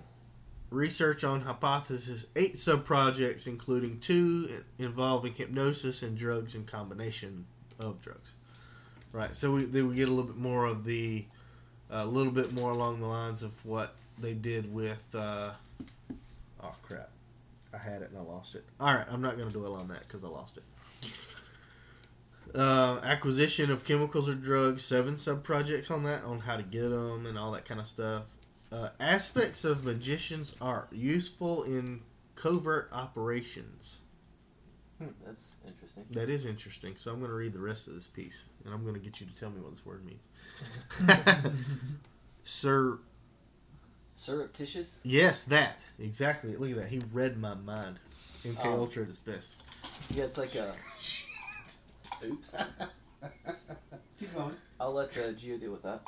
research on hypothesis eight sub projects including two involving hypnosis and drugs and combination of drugs right so we, then we get a little bit more of the a little bit more along the lines of what they did with uh, oh crap i had it and i lost it all right i'm not going to dwell on that because i lost it uh, acquisition of chemicals or drugs seven sub projects on that on how to get them and all that kind of stuff uh, aspects of magician's art useful in covert operations. Hmm, that's interesting. That is interesting. So I'm going to read the rest of this piece, and I'm going to get you to tell me what this word means. Sir, Surreptitious? yes, that exactly. Look at that. He read my mind. MK Oh. Ultra at its best. Yeah, it's like a. Oops. Keep going. I'll let uh, Gio deal with that.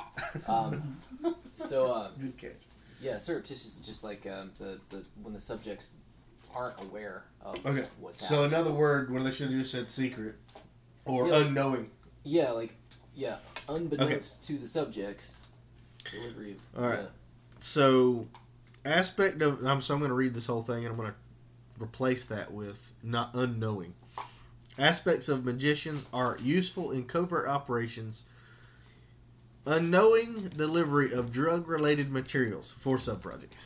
Um, So, uh, Good catch. yeah, surreptitious is just like um, the, the when the subjects aren't aware of Okay, what's So happening. another word where they should have just said secret or Yeah. unknowing. Yeah, like yeah, unbeknownst to the subjects, delivery All right. So, aspect of I'm so I'm going to read this whole thing, and I'm going to replace that with not unknowing. Aspects of magicians are useful in covert operations. Unknowing delivery of drug-related materials for sub-projects.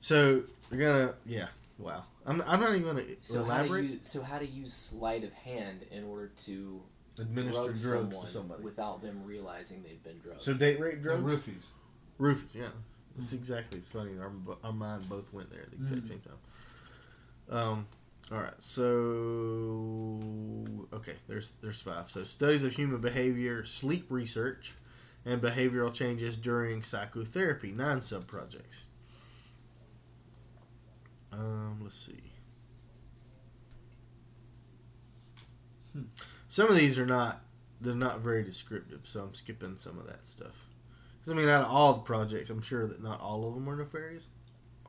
So you're gonna, yeah, wow. I'm, I'm not even gonna So how, to use, so how to use sleight of hand in order to Administer drug drugs someone to somebody. without them realizing they've been drugged. So date rape drugs. Roofies. Rufus, yeah. That's exactly. It's funny. Our, our mind both went there at the exact Mm. same time. Um, all right. So okay, there's there's five. So studies of human behavior, sleep research, and behavioral changes during psychotherapy. Nine sub projects. Um, let's see. Hmm. Some of these are not they're not very descriptive, so I'm skipping some of that stuff. I mean, out of all the projects, I'm sure that not all of them are nefarious.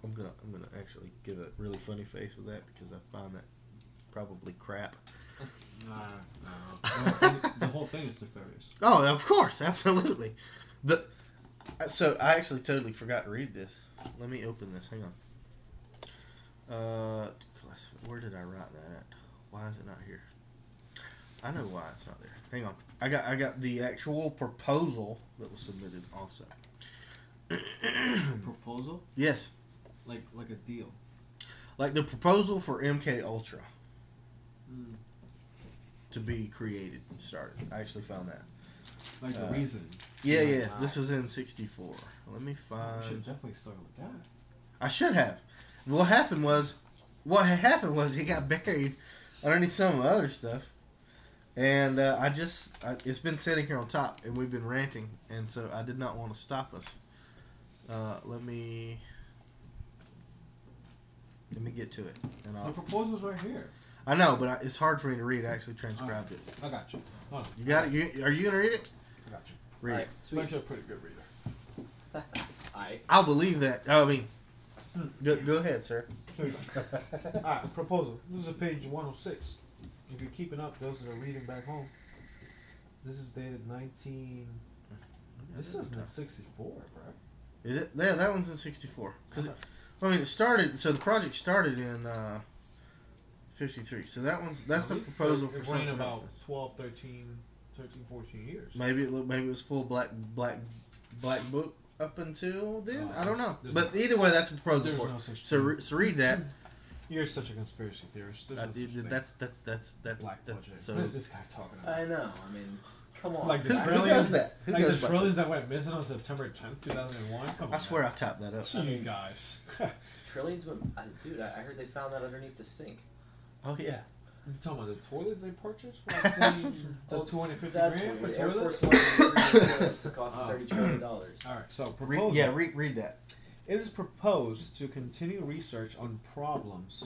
I'm gonna I'm gonna actually give a really funny face with that because I find that probably crap. Nah, nah. The whole thing, the whole thing is nefarious. Oh, of course, absolutely. The so I actually totally forgot to read this. Let me open this. Hang on. Uh, where did I write that at? Why is it not here? I know why it's not there. Hang on. I got I got the actual proposal that was submitted also. Proposal, yes, like like a deal. like the proposal for MK Ultra Mm. to be created started. I actually found that. Like the Uh, reason. Yeah, Yeah. yeah. This was in '64. Let me find. should definitely start with that. I should have. What happened was, what happened was he got buried underneath some other stuff, and uh, I just I, it's been sitting here on top, and we've been ranting, and so I did not want to stop us. Uh, let me let me get to it, and The I'll, proposal's right here. I know, but I, it's hard for me to read. I actually transcribed it. I got you. Hold on. You got it. You, are you gonna read it? I got you. Read Alright, it. sweet. you're a pretty good reader. I I'll believe that. Oh, I mean, Hmm. go, go ahead, sir. Here we go. Alright, proposal. This is page 106. If you're keeping up, those that are reading back home, this is dated 19. This is not 64, bro. Is it? Yeah, that one's in '64. 'Cause it- I mean, it started. So the project started in uh, '53. So that one's that's the proposal uh, for something ran about else. 12, 13, 13, 14 years. Maybe it looked, maybe it was full black black black book up until then. Oh, I don't know. But no- either way, that's the proposal no So re, so read that. You're such a conspiracy theorist. There's Uh, no such dude, thing. that's that's that's that's Black that's budget. so. what is this guy talking about? I know. I mean, come on. Like the Who- who trillions, that? Who like does that? trillions that went missing on September 10th, 2001. Come on, I swear I tapped that up. man. you guys. Trillions went. I, dude, I, I heard they found that underneath the sink. Oh yeah. You talking about the toilets they purchased for like 20, the Oh, 250 That's grand what for Air toilets? Force One and three toilets that cost Oh. thirty trillion dollars. All right, so Re, proposal. yeah. Read read that. It is proposed to continue research on problems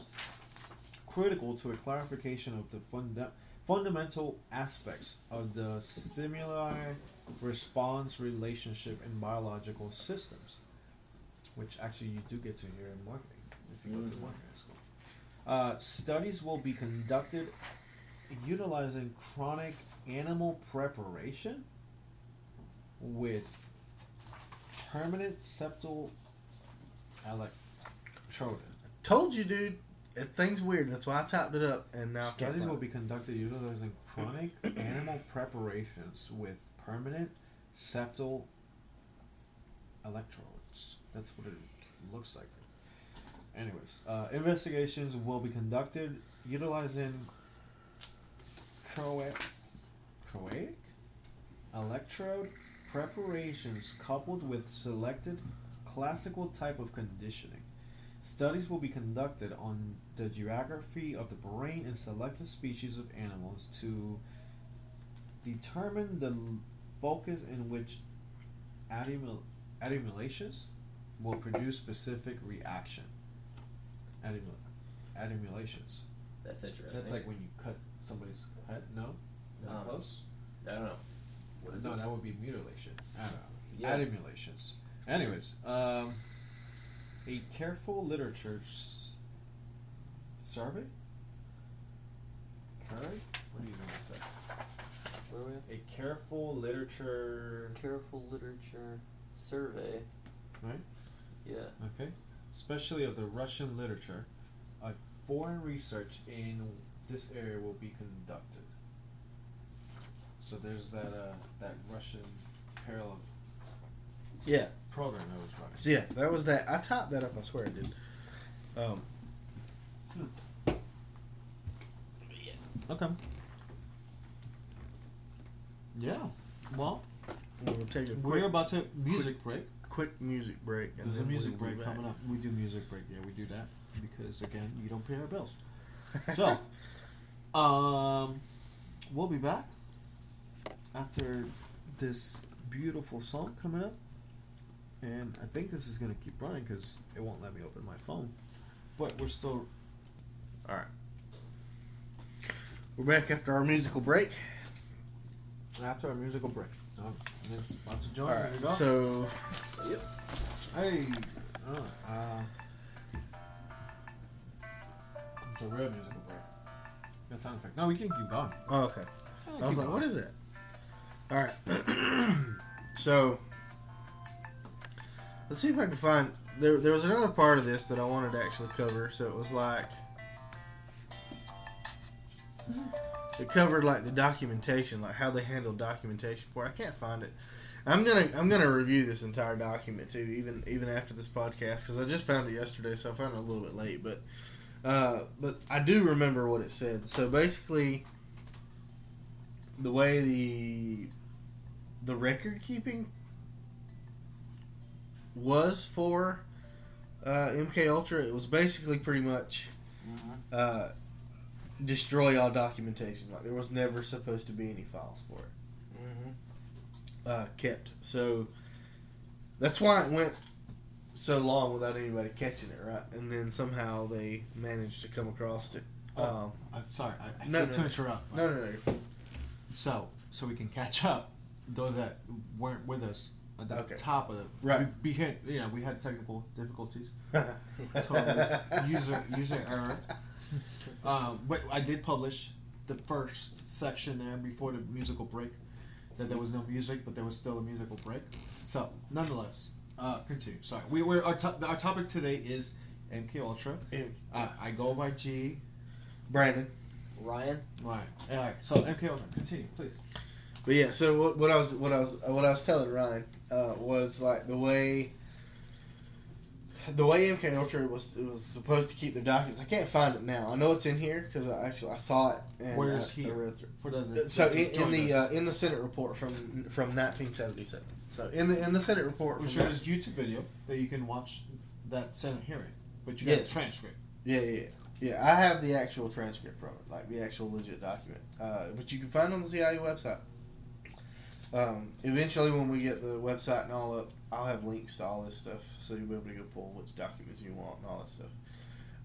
critical to a clarification of the funda- fundamental aspects of the stimuli response relationship in biological systems, which actually you do get to hear in marketing if you go to marketing school. Uh, studies will be conducted utilizing chronic animal preparation with permanent septal electrode. Told you, dude. It, thing's weird. That's why I typed it up, and now Studies will be conducted utilizing chronic animal preparations with permanent septal electrodes. That's what it looks like. Anyways, uh, investigations will be conducted utilizing croic electrode preparations coupled with selected classical type of conditioning. Studies will be conducted on the geography of the brain in selected species of animals to determine the focus in which addimul- addimulations will produce specific reaction. Addimul- addimulations. That's interesting. That's like when you cut somebody's head. No, not Um, close. I don't know. No, it? that would be mutilation. I don't know. Yeah. Addimulations. Anyways, um, a careful literature s- survey. Survey? What do you says? Where are we? A careful literature. Careful literature survey. Right. Yeah. Okay. Especially of the Russian literature, a foreign research in this area will be conducted. So there's that uh, that Russian parallel Yeah. program that was running. So yeah, that was that. I typed that up. I swear I did. Um, Okay. Yeah. Well, we'll take a we're about to music break. quick music break. There's a music we'll break coming up. We do music break. Yeah, we do that because again, you don't pay our bills. So, um, we'll be back after this beautiful song coming up, and I think this is gonna keep running because it won't let me open my phone. But we're still Alright. We're back after our musical break. after our musical break. Um, and it's about to join. All Here we go. right. So hey, uh, uh, it's a real musical break. That sound effect. No, we can keep going. oh, okay. Yeah, I was like, going. what is it? All right. so let's see if I can find. There, there was another part of this that I wanted to actually cover. So it was like it covered like the documentation, like how they handle documentation for. I can't find it. I'm gonna I'm gonna review this entire document too, even even after this podcast, because I just found it yesterday, so I found it a little bit late. But uh, but I do remember what it said. So basically, the way the the record keeping was for uh, MK Ultra, it was basically pretty much uh, destroy all documentation. Like there was never supposed to be any files for it Mm-hmm. uh, kept. So that's why it went so long without anybody catching it, right? And then somehow they managed to come across it. Oh. Um, I'm sorry, I, I No, no, to interrupt. no, no, no. So, so we can catch up. Those that weren't with us at the Okay. top of it. Right. We, we had, you know, we had technical difficulties. Totally. user user error. Um, but I did publish the first section there before the musical break. That there was no music, but there was still a musical break. So, nonetheless, uh, continue. Sorry, we were our, to- our topic today is MK Ultra. Uh, I go by G. Brandon. Ryan, Right. All right. So MK Ultra. Continue, please. But yeah, so what, what I was what I was what I was telling Ryan uh, was like the way the way MK Ultra was was supposed to keep their documents. I can't find it now. I know it's in here because I actually I saw it. And Where's I, here? I read through. For the, the So in, in the uh, in the Senate report from from 1977. So in the in the Senate report, Which from there's YouTube video that you can watch that Senate hearing, but you got Yes. a transcript. Yeah, yeah, yeah. Yeah, I have the actual transcript from it, like the actual legit document. Uh, but you can find on the CIA website. Um, eventually, when we get the website and all up, I'll have links to all this stuff, so you'll be able to go pull which documents you want and all that stuff.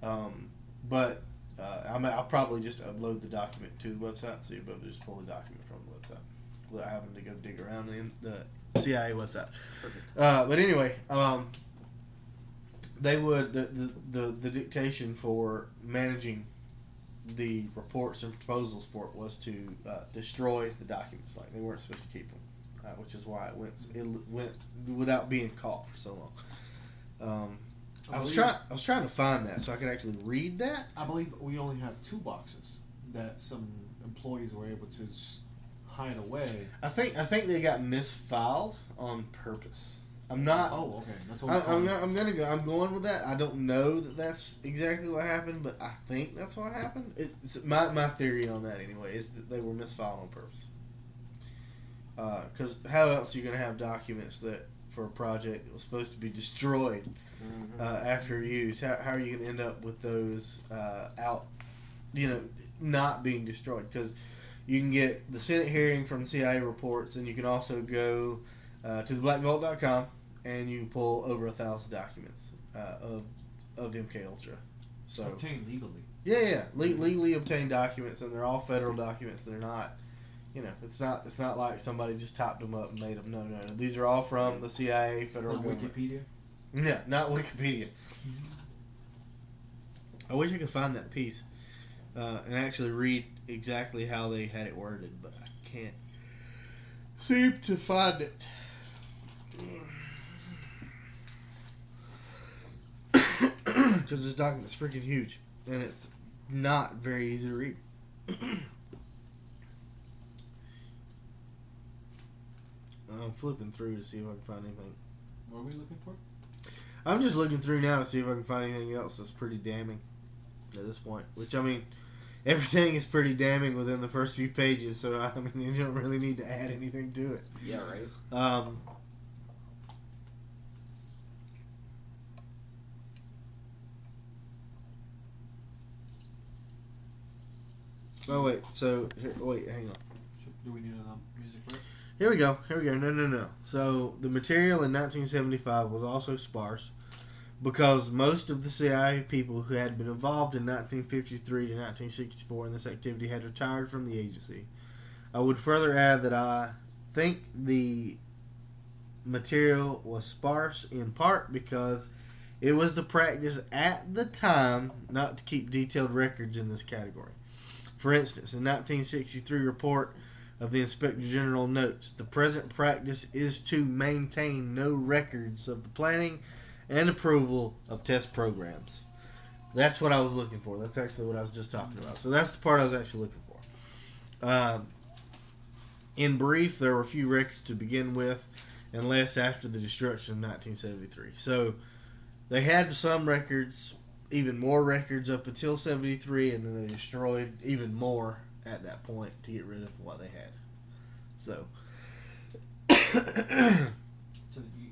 Um, but uh, I mean, I'll probably just upload the document to the website, so you'll be able to just pull the document from the website without having to go dig around in the CIA website. Uh, but anyway, um, they would the, the, the, the dictation for managing the reports and proposals for it was to uh, destroy the documents. Like they weren't supposed to keep them, uh, which is why it went it went without being caught for so long. Um, I was trying I was trying to find that so I could actually read that. I believe we only have two boxes that some employees were able to hide away. I think I think they got misfiled on purpose. I'm not. Oh, okay. That's what I, call I'm, it. go- I'm gonna go. I'm going with that. I don't know that that's exactly what happened, but I think that's what happened. It's my my theory on that anyway is that they were misfiled on purpose. Because how else are you gonna have documents that for a project that was supposed to be destroyed Mm-hmm. uh, after use? How, how are you gonna end up with those uh, out? You know, not being destroyed because you can get the Senate hearing from the CIA reports, and you can also go uh, to the blackvault.com and you pull over a thousand documents uh, of of MK Ultra. So obtained legally. yeah, yeah, Le- legally obtained documents, and they're all federal documents. They're not, you know, it's not it's not like somebody just typed them up and made them. No, no, no. These are all from the CIA, federal government. Wikipedia. Yeah, not Wikipedia. I wish I could find that piece uh, and actually read exactly how they had it worded, but I can't seem to find it. Because this document's freaking huge, and it's not very easy to read. I'm flipping through to see if I can find anything. What are we looking for? I'm just looking through now to see if I can find anything else that's pretty damning at this point. Which I mean, everything is pretty damning within the first few pages, so I mean you don't really need to add anything to it. Yeah, right. Um, oh wait, so here, wait, hang on. Do we need a um, music break? Here we go. Here we go. No, no, no. So the material in 1975 was also sparse because most of the CIA people who had been involved in 1953 to 1964 in this activity had retired from the agency. I would further add that I think the material was sparse in part because it was the practice at the time not to keep detailed records in this category. For instance, the 1963 report of the Inspector General notes the present practice is to maintain no records of the planning and approval of test programs. That's what I was looking for. That's actually what I was just talking about. So that's the part I was actually looking for. Um, in brief, there were few records to begin with, and less after the destruction of 1973. So they had some records, even more records up until 73, and then they destroyed even more at that point to get rid of what they had. So. So you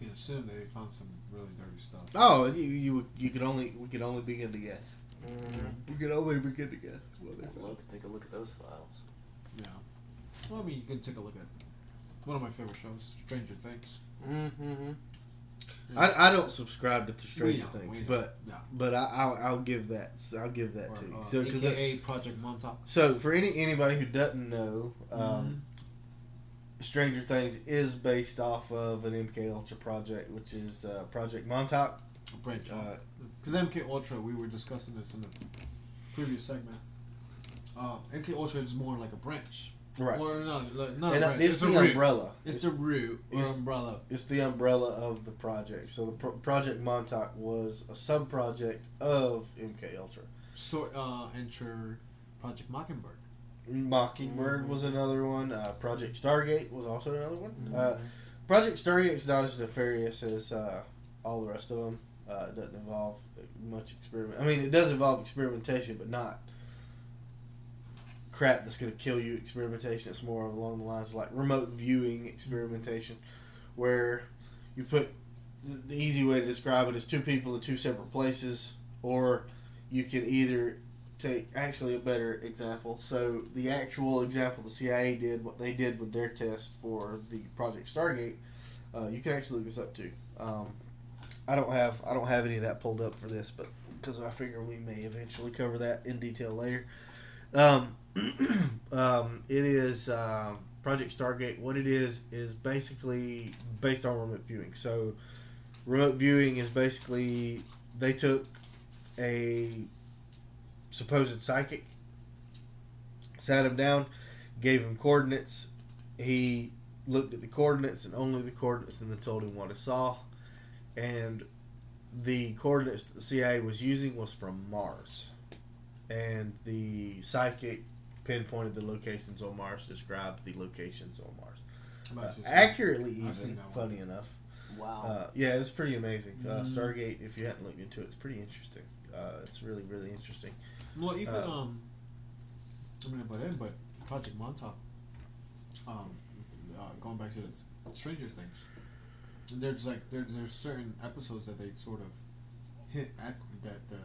can assume they found some really dirty stuff. Oh, you you you could only we could only begin to guess. Mm-hmm. We could only begin to guess. What they found. Look, take a look at those files. Yeah. Well, I mean, you can take a look at one of my favorite shows, Stranger Things. Mm-hmm. I, I don't subscribe to the Stranger Things, but Yeah. but I, I'll, I'll give that I'll give that Or, to you. uh, So, AKA Project Montauk. so for any anybody who doesn't know, Mm-hmm. um, Stranger Things is based off of an MK Ultra project, which is uh, Project Montauk. branch Uh, Because MK Ultra, we were discussing this in the previous segment. Uh, MK Ultra is more like a branch, right, or no, like, not and uh, it's, It's, the root. umbrella. It's the root or it's- umbrella. It's the umbrella of the project. So the pro- Project Montauk was a sub project of MK Ultra. So uh, enter Project Mockingbird. Mockingbird Mhm. was another one. Uh, Project Stargate was also another one. Mm-hmm. Uh, Project Stargate's not as nefarious as uh, all the rest of them. Uh, it doesn't involve much experiment. I mean, it does involve experimentation, but not crap that's going to kill you experimentation. It's more along the lines of like remote viewing experimentation, where you put the, easy way to describe it is two people in two separate places, or you can either take actually a better example. So the actual example the CIA did, what they did with their test for the Project Stargate, uh, you can actually look this up too. Um, I don't have I don't have any of that pulled up for this, but because I figure we may eventually cover that in detail later. Um, um, it is um, Project Stargate. What it is is basically based on remote viewing. So remote viewing is basically they took a supposed psychic, sat him down, gave him coordinates. He looked at the coordinates and only the coordinates, and then told him what he saw. And the coordinates that the CIA was using was from Mars, and the psychic pinpointed the locations on Mars, described the locations on Mars uh, accurately. Even that one. funny enough. Wow. Uh, yeah, it's pretty amazing. Uh, Mhm. Stargate, if you hadn't looked into it, it's pretty interesting. Uh, it's really, really interesting. Well, even Uh, um, I mean, but then, but Project Montauk. Um, uh, going back to the Stranger Things, and there's like there's there's certain episodes that they sort of hit at that the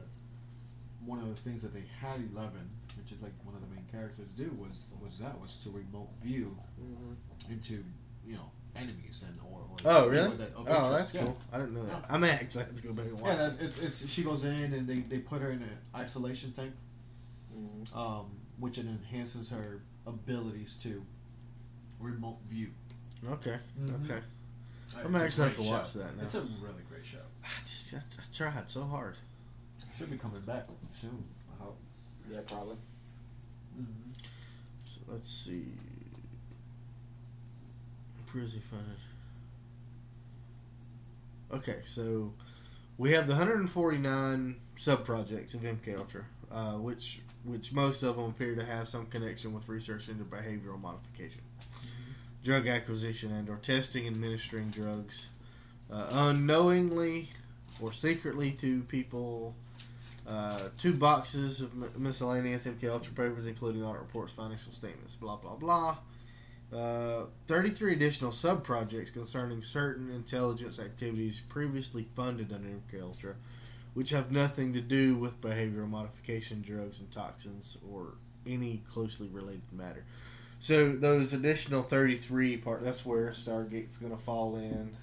one of the things that they had Eleven, which is like one of the main characters, do was was that was to remote view Mhm. into you know enemies and or, or Oh, people really? that- Oh, interest. that's Yeah. cool. I didn't know that. Yeah. I may actually have to go back and watch. Yeah, that's, it's, it's she goes in and they, they put her in an isolation tank Mhm. um, which it enhances her abilities to remote view. Okay. Mhm. Okay. I'm it's actually have great to watch show. that now. It's a really great show. I just I, I tried so hard. Should be coming back soon. I hope. Yeah, probably. Mm-hmm. So let's see. Where is he funded? Okay, so we have the 149 sub projects of MK Ultra, uh, which which most of them appear to have some connection with research into behavioral modification, drug acquisition, and or testing and administering drugs uh, unknowingly or secretly to people. Uh, two boxes of miscellaneous MK Ultra papers, including audit reports, financial statements, blah blah blah. Uh, 33 additional sub projects concerning certain intelligence activities previously funded under MK Ultra, which have nothing to do with behavioral modification, drugs, and toxins, or any closely related matter. So those additional 33 part that's where Stargate's going to fall in,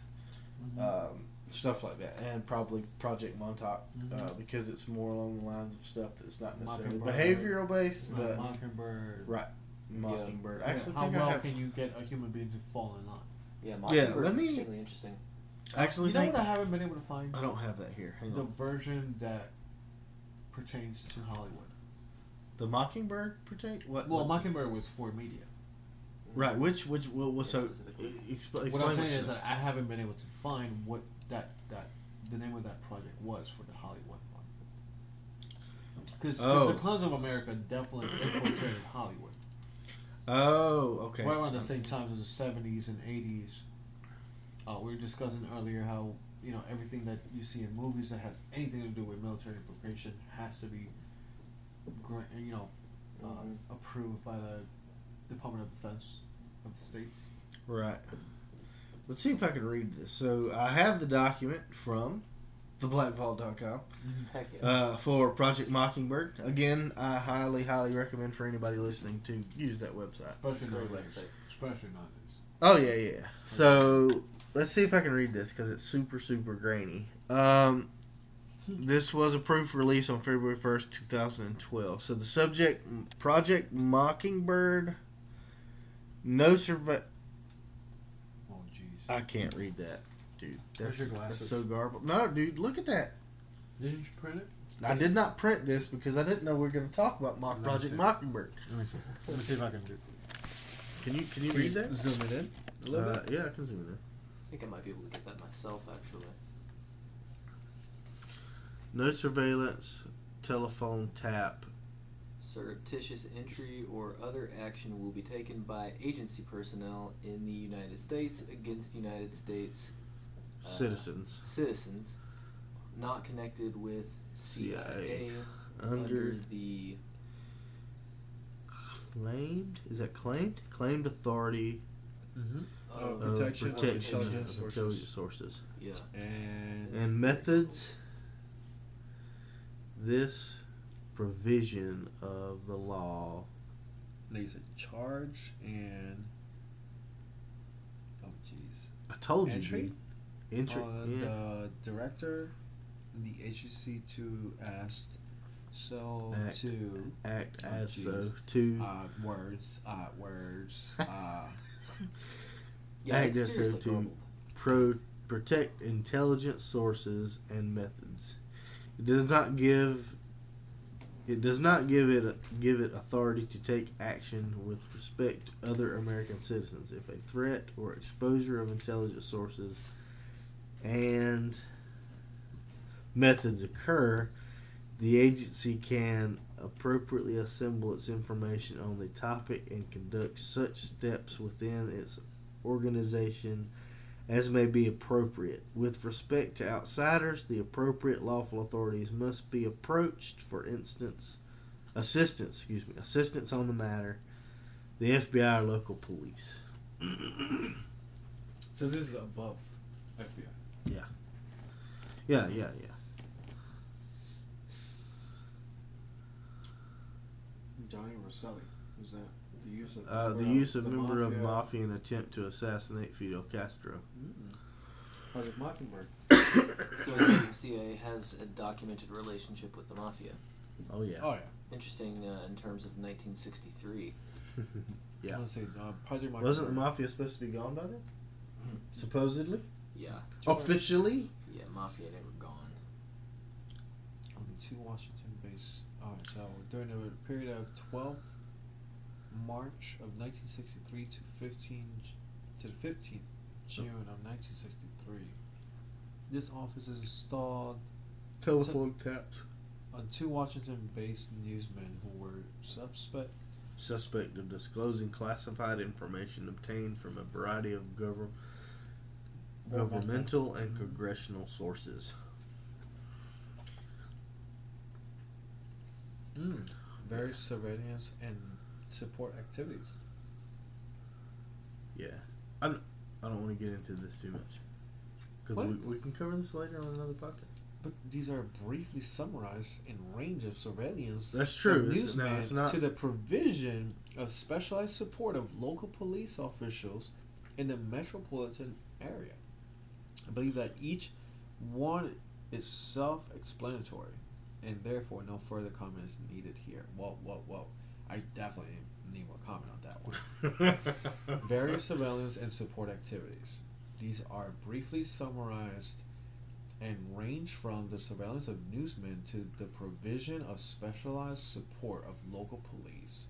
um, stuff like that, and probably Project Montauk uh, Mhm. because it's more along the lines of stuff that's not necessarily behavioral based, Uh, but Mockingbird. right. Mockingbird. I Yeah, actually how well I have. can you get a human being to fall in line? Yeah, Mockingbird let is me- extremely interesting. Actually you know think what I haven't been able to find? I don't have that here. Hang the on. version that pertains to Hollywood. The Mockingbird pertain what? Well, what- Mockingbird was for media. Right. Which which what was so? Specifically. Expl- what I'm saying is that I haven't been able to find what that that the name of that project was for the Hollywood one. Because Oh. the Clowns of America definitely infiltrated Hollywood. Oh, okay. Right around the same times as the 70s and 80s. Uh, we were discussing earlier how you know everything that you see in movies that has anything to do with military preparation has to be, gra- you know, uh, Mhm. approved by the Department of Defense of the states. Right. Let's see if I can read this. So I have the document from theblackvault.com Heck yeah. uh, for Project Mockingbird. Again, I highly, highly recommend for anybody listening to use that website. Especially Great nowadays. website. Especially nowadays. Oh yeah, yeah. So let's see if I can read this because it's super, super grainy. Um, this was approved for release on February first, two thousand and twelve. So the subject, Project Mockingbird. No survey. Jeez. I can't read that, dude. Where's That's, your that's so garbled. No, dude, look at that. Didn't you print it? I did not print this because I didn't know we were going to talk about Mock Let me Project see. Mockingbird. Let me see. Let me see if I can do. Can you can you read that? Zoom it in a little Uh, bit. yeah, I can zoom it in. I think I might be able to get that myself, actually. No surveillance, telephone tap. Surreptitious entry or other action will be taken by agency personnel in the United States against United States uh, Citizens citizens not connected with CIA, under under the claimed is that claimed claimed authority Mm-hmm. uh, Oh, of Protection of intelligence of sources. sources yeah. And, and methods. This provision of the law there's a charge and oh jeez. I told Entry? you. Entry. Uh, yeah. The director, and the agency to ask so Act. to Act oh, as jeez. so to uh, words uh, words uh, Yeah, I it's guess so, seriously too. garbled. pro protect intelligence sources and methods. It does not give. It does not give it give it authority to take action with respect to other American citizens if a threat or exposure of intelligence sources and methods occur. The agency can appropriately assemble its information on the topic and conduct such steps within its organization as may be appropriate. With respect to outsiders, the appropriate lawful authorities must be approached for instance assistance, excuse me, assistance on the matter, the FBI or local police. so this is above FBI. yeah, yeah, yeah. Yeah. Johnny Rosselli who's that the use of Uh, the use of member of mafia in attempt to assassinate Fidel Castro. Mm. Project Mockingbird. So the CIA has a documented relationship with the mafia. Oh yeah. Oh yeah. Interesting uh, in terms of 1963. Yeah. I want to say uh, Project Wasn't the mafia supposed to be gone by then? Supposedly? Yeah. Officially? Yeah, mafia never gone. Only two Washington-based. Alright, so during the period of 12 March of 1963 to 15 to the 15th June of 1963, this office is installed Telephone taps. on two Washington-based newsmen who were suspect. Suspect of disclosing classified information obtained from a variety of govern- governmental and congressional sources. Mm, various surveillance and support activities. Yeah. I'm, I don't want to get into this too much. Because we, we can cover this later on another podcast. But these are briefly summarized in range of surveillance. That's true. It's- no, it's not- to the provision of specialized support of local police officials in the metropolitan area. I believe that each one is self-explanatory, and therefore no further comment is needed here. Whoa, whoa, whoa! I definitely need more comment on that one. Various surveillance and support activities. These are briefly summarized and range from the surveillance of newsmen to the provision of specialized support of local police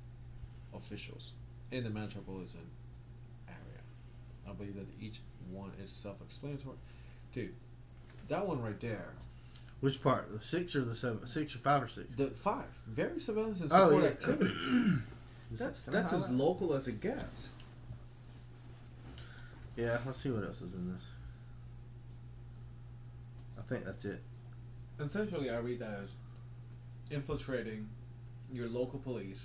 officials in the metropolitan area. I believe that each one is self-explanatory. Dude, that one right there. Which part? The six or the seven? Six or five or six? The five. Various surveillance and Oh, yeah. activities. That's that's as local as it gets. Yeah, let's see what else is in this. I think that's it. Essentially, I read that as infiltrating your local police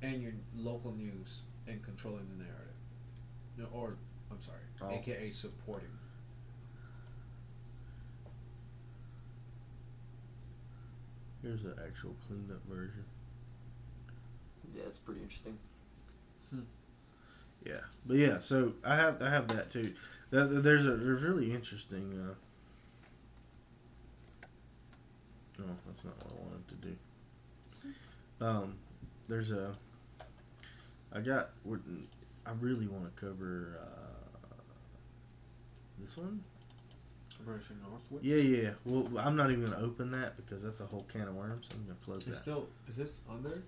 and your local news and controlling the narrative. No, or, I'm sorry, Oh. aka supporting. Here's the actual cleaned up version. Yeah, it's pretty interesting. Yeah, but yeah, so I have I have that too. Th- th- There's a there's really interesting. Uh, no, that's not what I wanted to do. Um, there's a. I got. I really want to cover uh, this one. Northwood. Yeah, yeah. Well, I'm not even gonna open that because that's a whole can of worms. I'm gonna close It's that. still, is this on under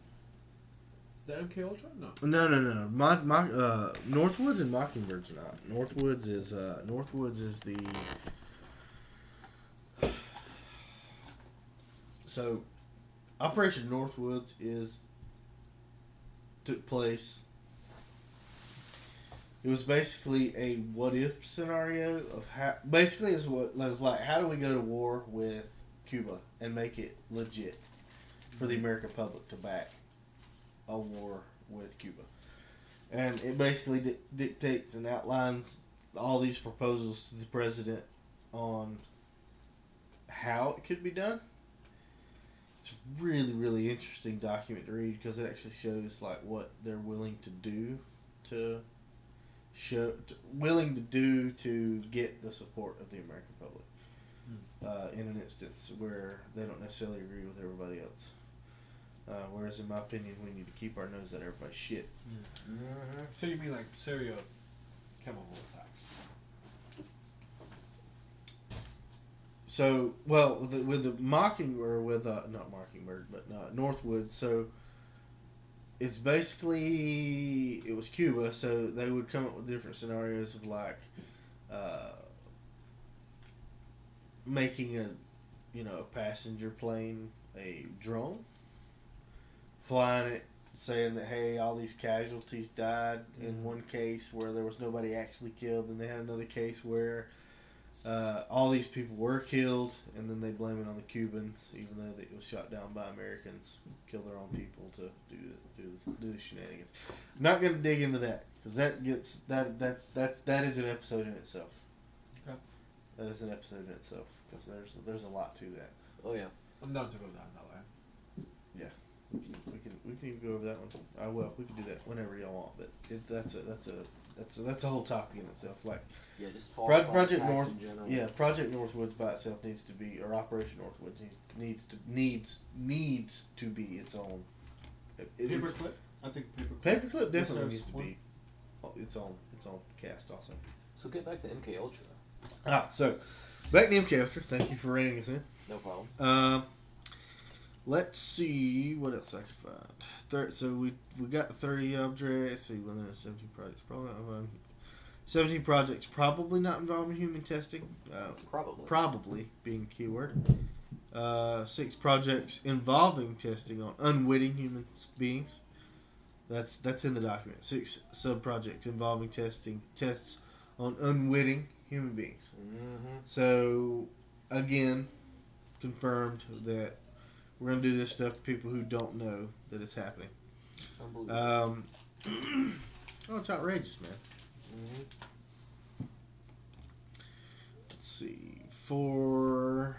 the MK Ultra? No. No, no, no, no. My, my, uh, Northwoods and Mockingbird's not. Northwoods is uh, Northwoods is the. So, Operation Northwoods is took place. It was basically a what if scenario of how basically is what was like how do we go to war with Cuba and make it legit for the American public to back a war with Cuba. And it basically di- dictates and outlines all these proposals to the president on how it could be done. It's a really, really interesting document to read because it actually shows like what they're willing to do to show, to, willing to do to get the support of the American public. Uh, in an instance where they don't necessarily agree with everybody else. Uh, whereas, in my opinion, we need to keep our nose out everybody's shit. Mm-hmm. So you mean like serial chemical attacks? So, well, with the, with the mocking or with uh, not mockingbird, but uh, Northwood. So, it's basically it was Cuba. So they would come up with different scenarios of like uh, making a you know a passenger plane a drone, flying it, saying that hey, all these casualties died in one case where there was nobody actually killed, and they had another case where uh, all these people were killed, and then they blame it on the Cubans, even though it was shot down by Americans, kill their own people to do the, do the, do the shenanigans. I'm not going to dig into that because that gets that that's that's that is an episode in itself. Okay. That is an episode in itself because there's there's a lot to that. Oh yeah. I'm down to go down that way. We can we can, we can even go over that one. I will. We can do that whenever y'all want. But it, that's a that's a that's a, that's a whole topic in itself. Like. Yeah, just false Pro- flag Project North- in general. Yeah, Project Northwoods by itself needs to be, or Operation Northwoods needs needs to needs needs to be its own. It, it's, Paperclip? I think paperclip. paperclip definitely needs to one. be its own its own cast also. So get back to MK Ultra. Ah, so back to MK Ultra. Thank you for reining us in. No problem. Um, let's see what else I can find. Thir- so we we got thirty objects. See, well, then seventeen projects. Probably not seventeen projects. Probably not involving human testing. Uh, Probably. probably being a keyword. Uh, six projects involving testing on unwitting human beings. That's that's in the document. Six sub projects involving testing tests on unwitting human beings. mm-hmm. So again, confirmed that we're gonna do this stuff to people who don't know that it's happening. Um, oh, it's outrageous, man. hmm Let's see. For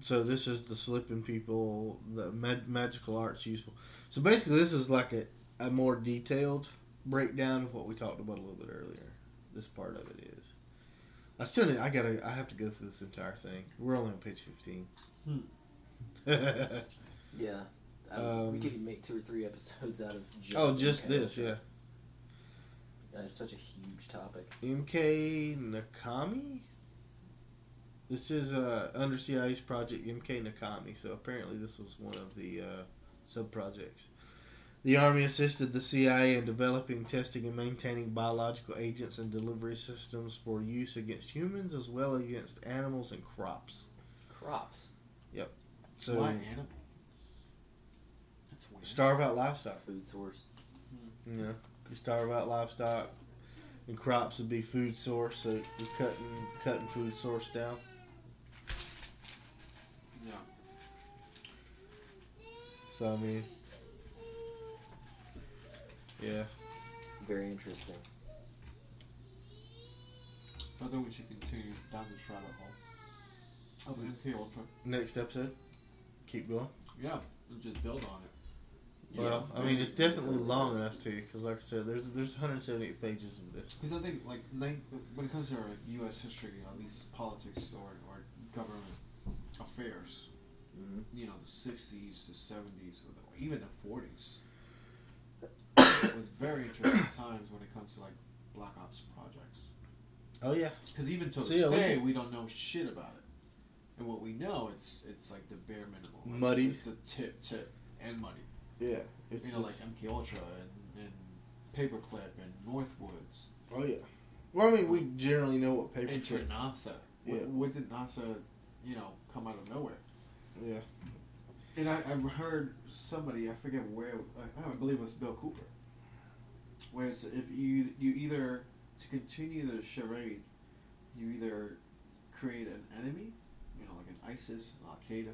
so this is the slipping people, the mag- magical arts useful. So basically, this is like a, a more detailed breakdown of what we talked about a little bit earlier. This part of it is. I still need, I gotta I have to go through this entire thing. We're only on page fifteen. Hmm. Yeah. I mean, we Um, could make two or three episodes out of just oh, just MK this, yeah. Uh, It's such a huge topic. MK Nakami. This is uh, under CIA's project MK Nakami. So apparently, this was one of the uh, sub projects. The Army assisted the CIA in developing, testing, and maintaining biological agents and delivery systems for use against humans as well as against animals and crops. Crops. Yep. So Why animal? That's weird. starve out livestock. Food source. Hmm. You know, you starve out livestock, and crops would be food source. So you're cutting cutting food source down. Yeah. So I mean, yeah. Very interesting. I think we should continue down this rabbit hole. Of MK Ultra. Next episode, keep going. Yeah, and just build on it. Well, I mean, it's definitely long enough to, because like I said, there's there's 178 pages of this. Because I think, like, when it comes to like, U.S. history, at least politics or, or government affairs, hmm you know, the 60s, the 70s, or the, even the 40s, it was very interesting times when it comes to, like, Black Ops projects. Oh yeah, Because even to So, this yeah, day, we don't know shit about it. And what we know, it's it's like the bare minimum. Like Muddied. The, the tip, tip, and muddy. yeah. It's You know, like MK Ultra and, and Paperclip and Northwoods. oh yeah. Well, I mean, we generally know what paper. Enter clip- NASA. Yeah. What, what did NASA, you know, come out of nowhere? Yeah. And I, I've heard somebody, I forget where, I, I believe it was Bill Cooper, where it's if you you either to continue the charade, you either create an enemy, you know, like an ISIS, an Al Qaeda,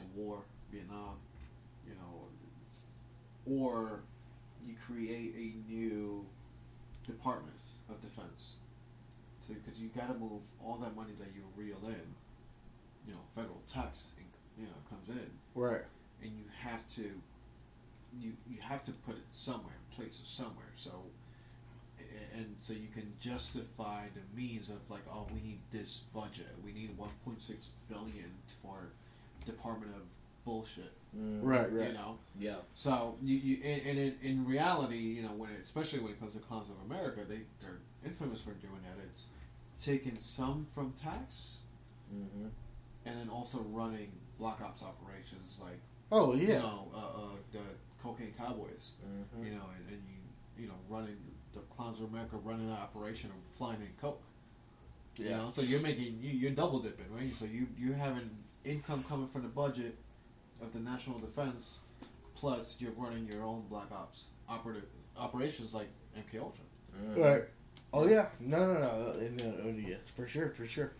a war, Vietnam, you know, or you create a new department of defense. So, because you got to move all that money that you reel in, you know, federal tax, you know, comes in, Right. and you have to, you you have to put it somewhere, place it somewhere. So, and so you can justify the means of like, oh, we need this budget, we need 1.6 billion for Department of bullshit, Right. Right. you know. Yeah. So you, you and, and in, in reality, you know, when it, especially when it comes to Clowns of America, they they're infamous for doing that. It's taking some from tax hmm and then also running block ops operations like Oh yeah. you know uh, uh, the cocaine cowboys, hmm you know, and, and you you know running the Clowns of America running that operation of flying in coke. You Yeah. know, so you're making you, you're double dipping, right? So you you're having income coming from the budget of the national defense, plus you're running your own black ops operative operations like MK Ultra. Right. Oh yeah. No, no, no. uh, no, no yeah, for sure, for sure.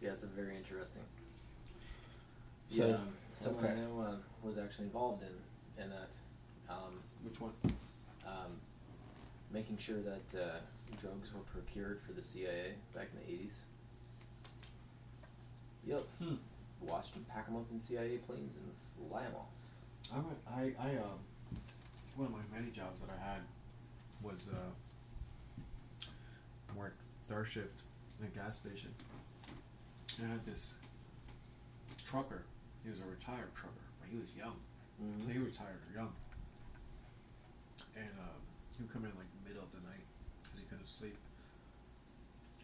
Yeah, it's a very interesting. So, yeah, um, someone I know uh, was actually involved in in that, um, Which one? um, making sure that uh, drugs were procured for the CIA back in the eighties. Yep. Hmm. Watched them pack them up in CIA planes and fly them off. I went, I I um one of my many jobs that I had was uh I worked third shift in a gas station. And I had this trucker. He was a retired trucker, but he was young. Mm-hmm. So he retired young. And um, he would come in like middle of the night because he couldn't sleep.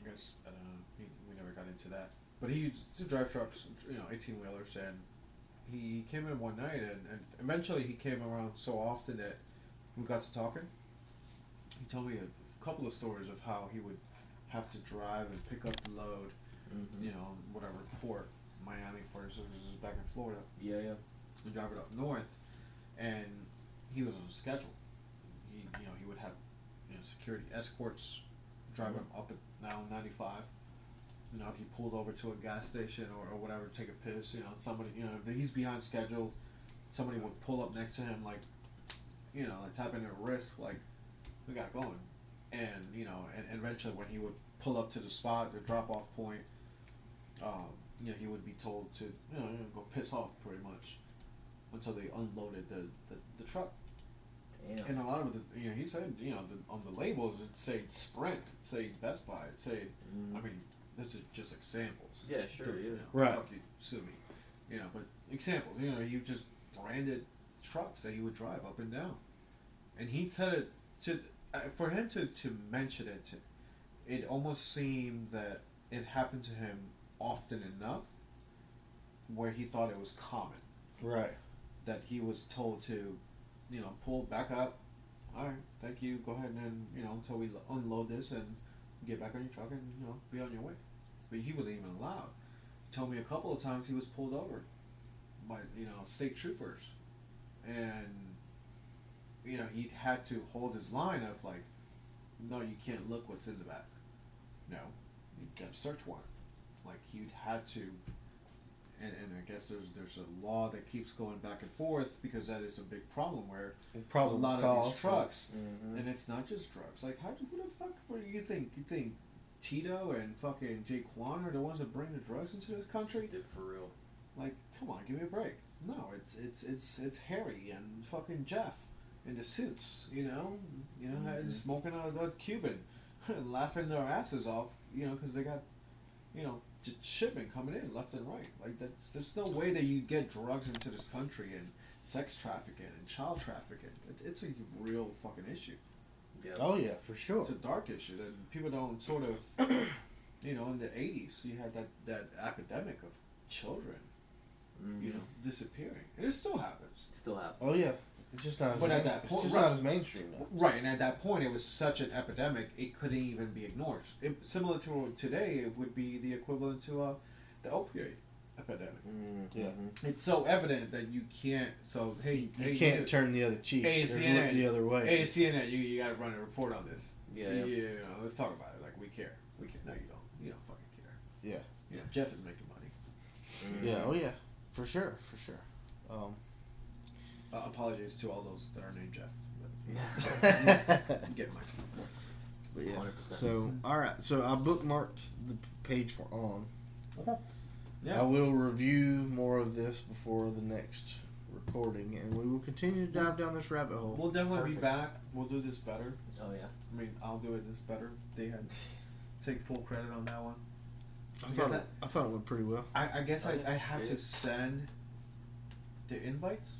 I guess I don't know. He, we never got into that. But he used to drive trucks, you know, eighteen wheelers, and he came in one night, and, and eventually he came around so often that we got to talking. He told me a, couple of stories of how he would have to drive and pick up the load, Mm-hmm. you know, whatever port, Miami, for instance, back in Florida Yeah, yeah. And drive it up north, and he was on schedule. He, you know, he would have you know security escorts drive him up and down 95. You know, if he pulled over to a gas station or, or whatever, to take a piss. You know, somebody, you know, if he's behind schedule, somebody would pull up next to him, like, you know, like tapping their wrist, like, we got going. And you know, and, and eventually when he would pull up to the spot, the drop off point, um, you know, he would be told to, you know, go piss off pretty much until they unloaded the, the, the truck. Damn. And a lot of the, you know, he said, you know, the, on the labels it said Sprint, it said Best Buy, it said, Mhm. I mean, this is just examples. Yeah, sure, Don't, yeah. You know, Right. Fuck you, sue me. You know, but examples. You know, you just branded trucks that he would drive up and down, and he said it to uh, for him to to mention it. To, it almost seemed that it happened to him often enough, where he thought it was common Right. That he was told to, you know, pull back up. All right, thank you. Go ahead and you know until we unload this and get back on your truck and you know be on your way. But he wasn't even allowed. He told me a couple of times he was pulled over by you know state troopers, and you know he had to hold his line of like, no, you can't look what's in the back. No, you get a search warrant. Like he had to and, and I guess there's there's a law that keeps going back and forth because that is a big problem where Probably a lot of these trucks, Mhm. and it's not just drugs. Like, how do who the fuck? What do you think? You think Tito and fucking Jaquan are the ones that bring the drugs into this country? Did for real. Like, come on, give me a break. No, it's it's it's it's Harry and fucking Jeff in the suits. You know, you know, Mhm. smoking a, a Cuban, laughing their asses off. You know, because they got you know j- shipment coming in left and right. Like that's there's no way that you get drugs into this country and sex trafficking and child trafficking. It's, it's a real fucking issue. Yeah. Oh yeah, for sure. It's a dark issue that people don't sort of, you know, in the '80s you had that that epidemic of children, Mhm. you know, disappearing, and it still happens. Still happens. Oh yeah. It's just not. As But at that point- right. not as mainstream now. Right, and at that point, it was such an epidemic, it couldn't even be ignored. It, similar to today, it would be the equivalent to uh, the opioid epidemic. Mhm. Yeah. It's so evident that you can't. So hey, You hey, can't you- turn the other cheek Hey, CNN. the other way. Hey, CNN, you, you got to run a report on this. Yeah. yeah, you know, let's talk about it. Like we care. We care. No, you don't. You don't fucking care. Yeah. You know, Jeff is making money. Mhm. Yeah. Oh yeah. For sure. For sure. Um, Uh, apologies to all those that are named Jeff. But you get my. but yeah. 100%. So all right. So I bookmarked the page we're on. Yeah. I will review more of this before the next recording, and we will continue to dive down this rabbit hole. We'll definitely be back. We'll do this better. Oh yeah. I mean, I'll do it this better. They had take full credit on that one. I I guess thought, it, that- I thought it went pretty well. I, I guess Oh, I, yeah. I have It to send the invites,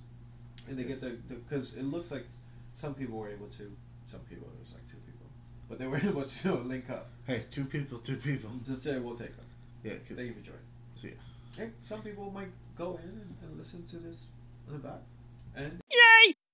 and they get the because it looks like some people were able to. Some people it was like two people, but they were able to link up. Hey, two people, two people. Just say we'll take them. Yeah. 'cause- Thank you for joining. See ya. Hey, some people might go in and, and listen to this in the back, and Yeah!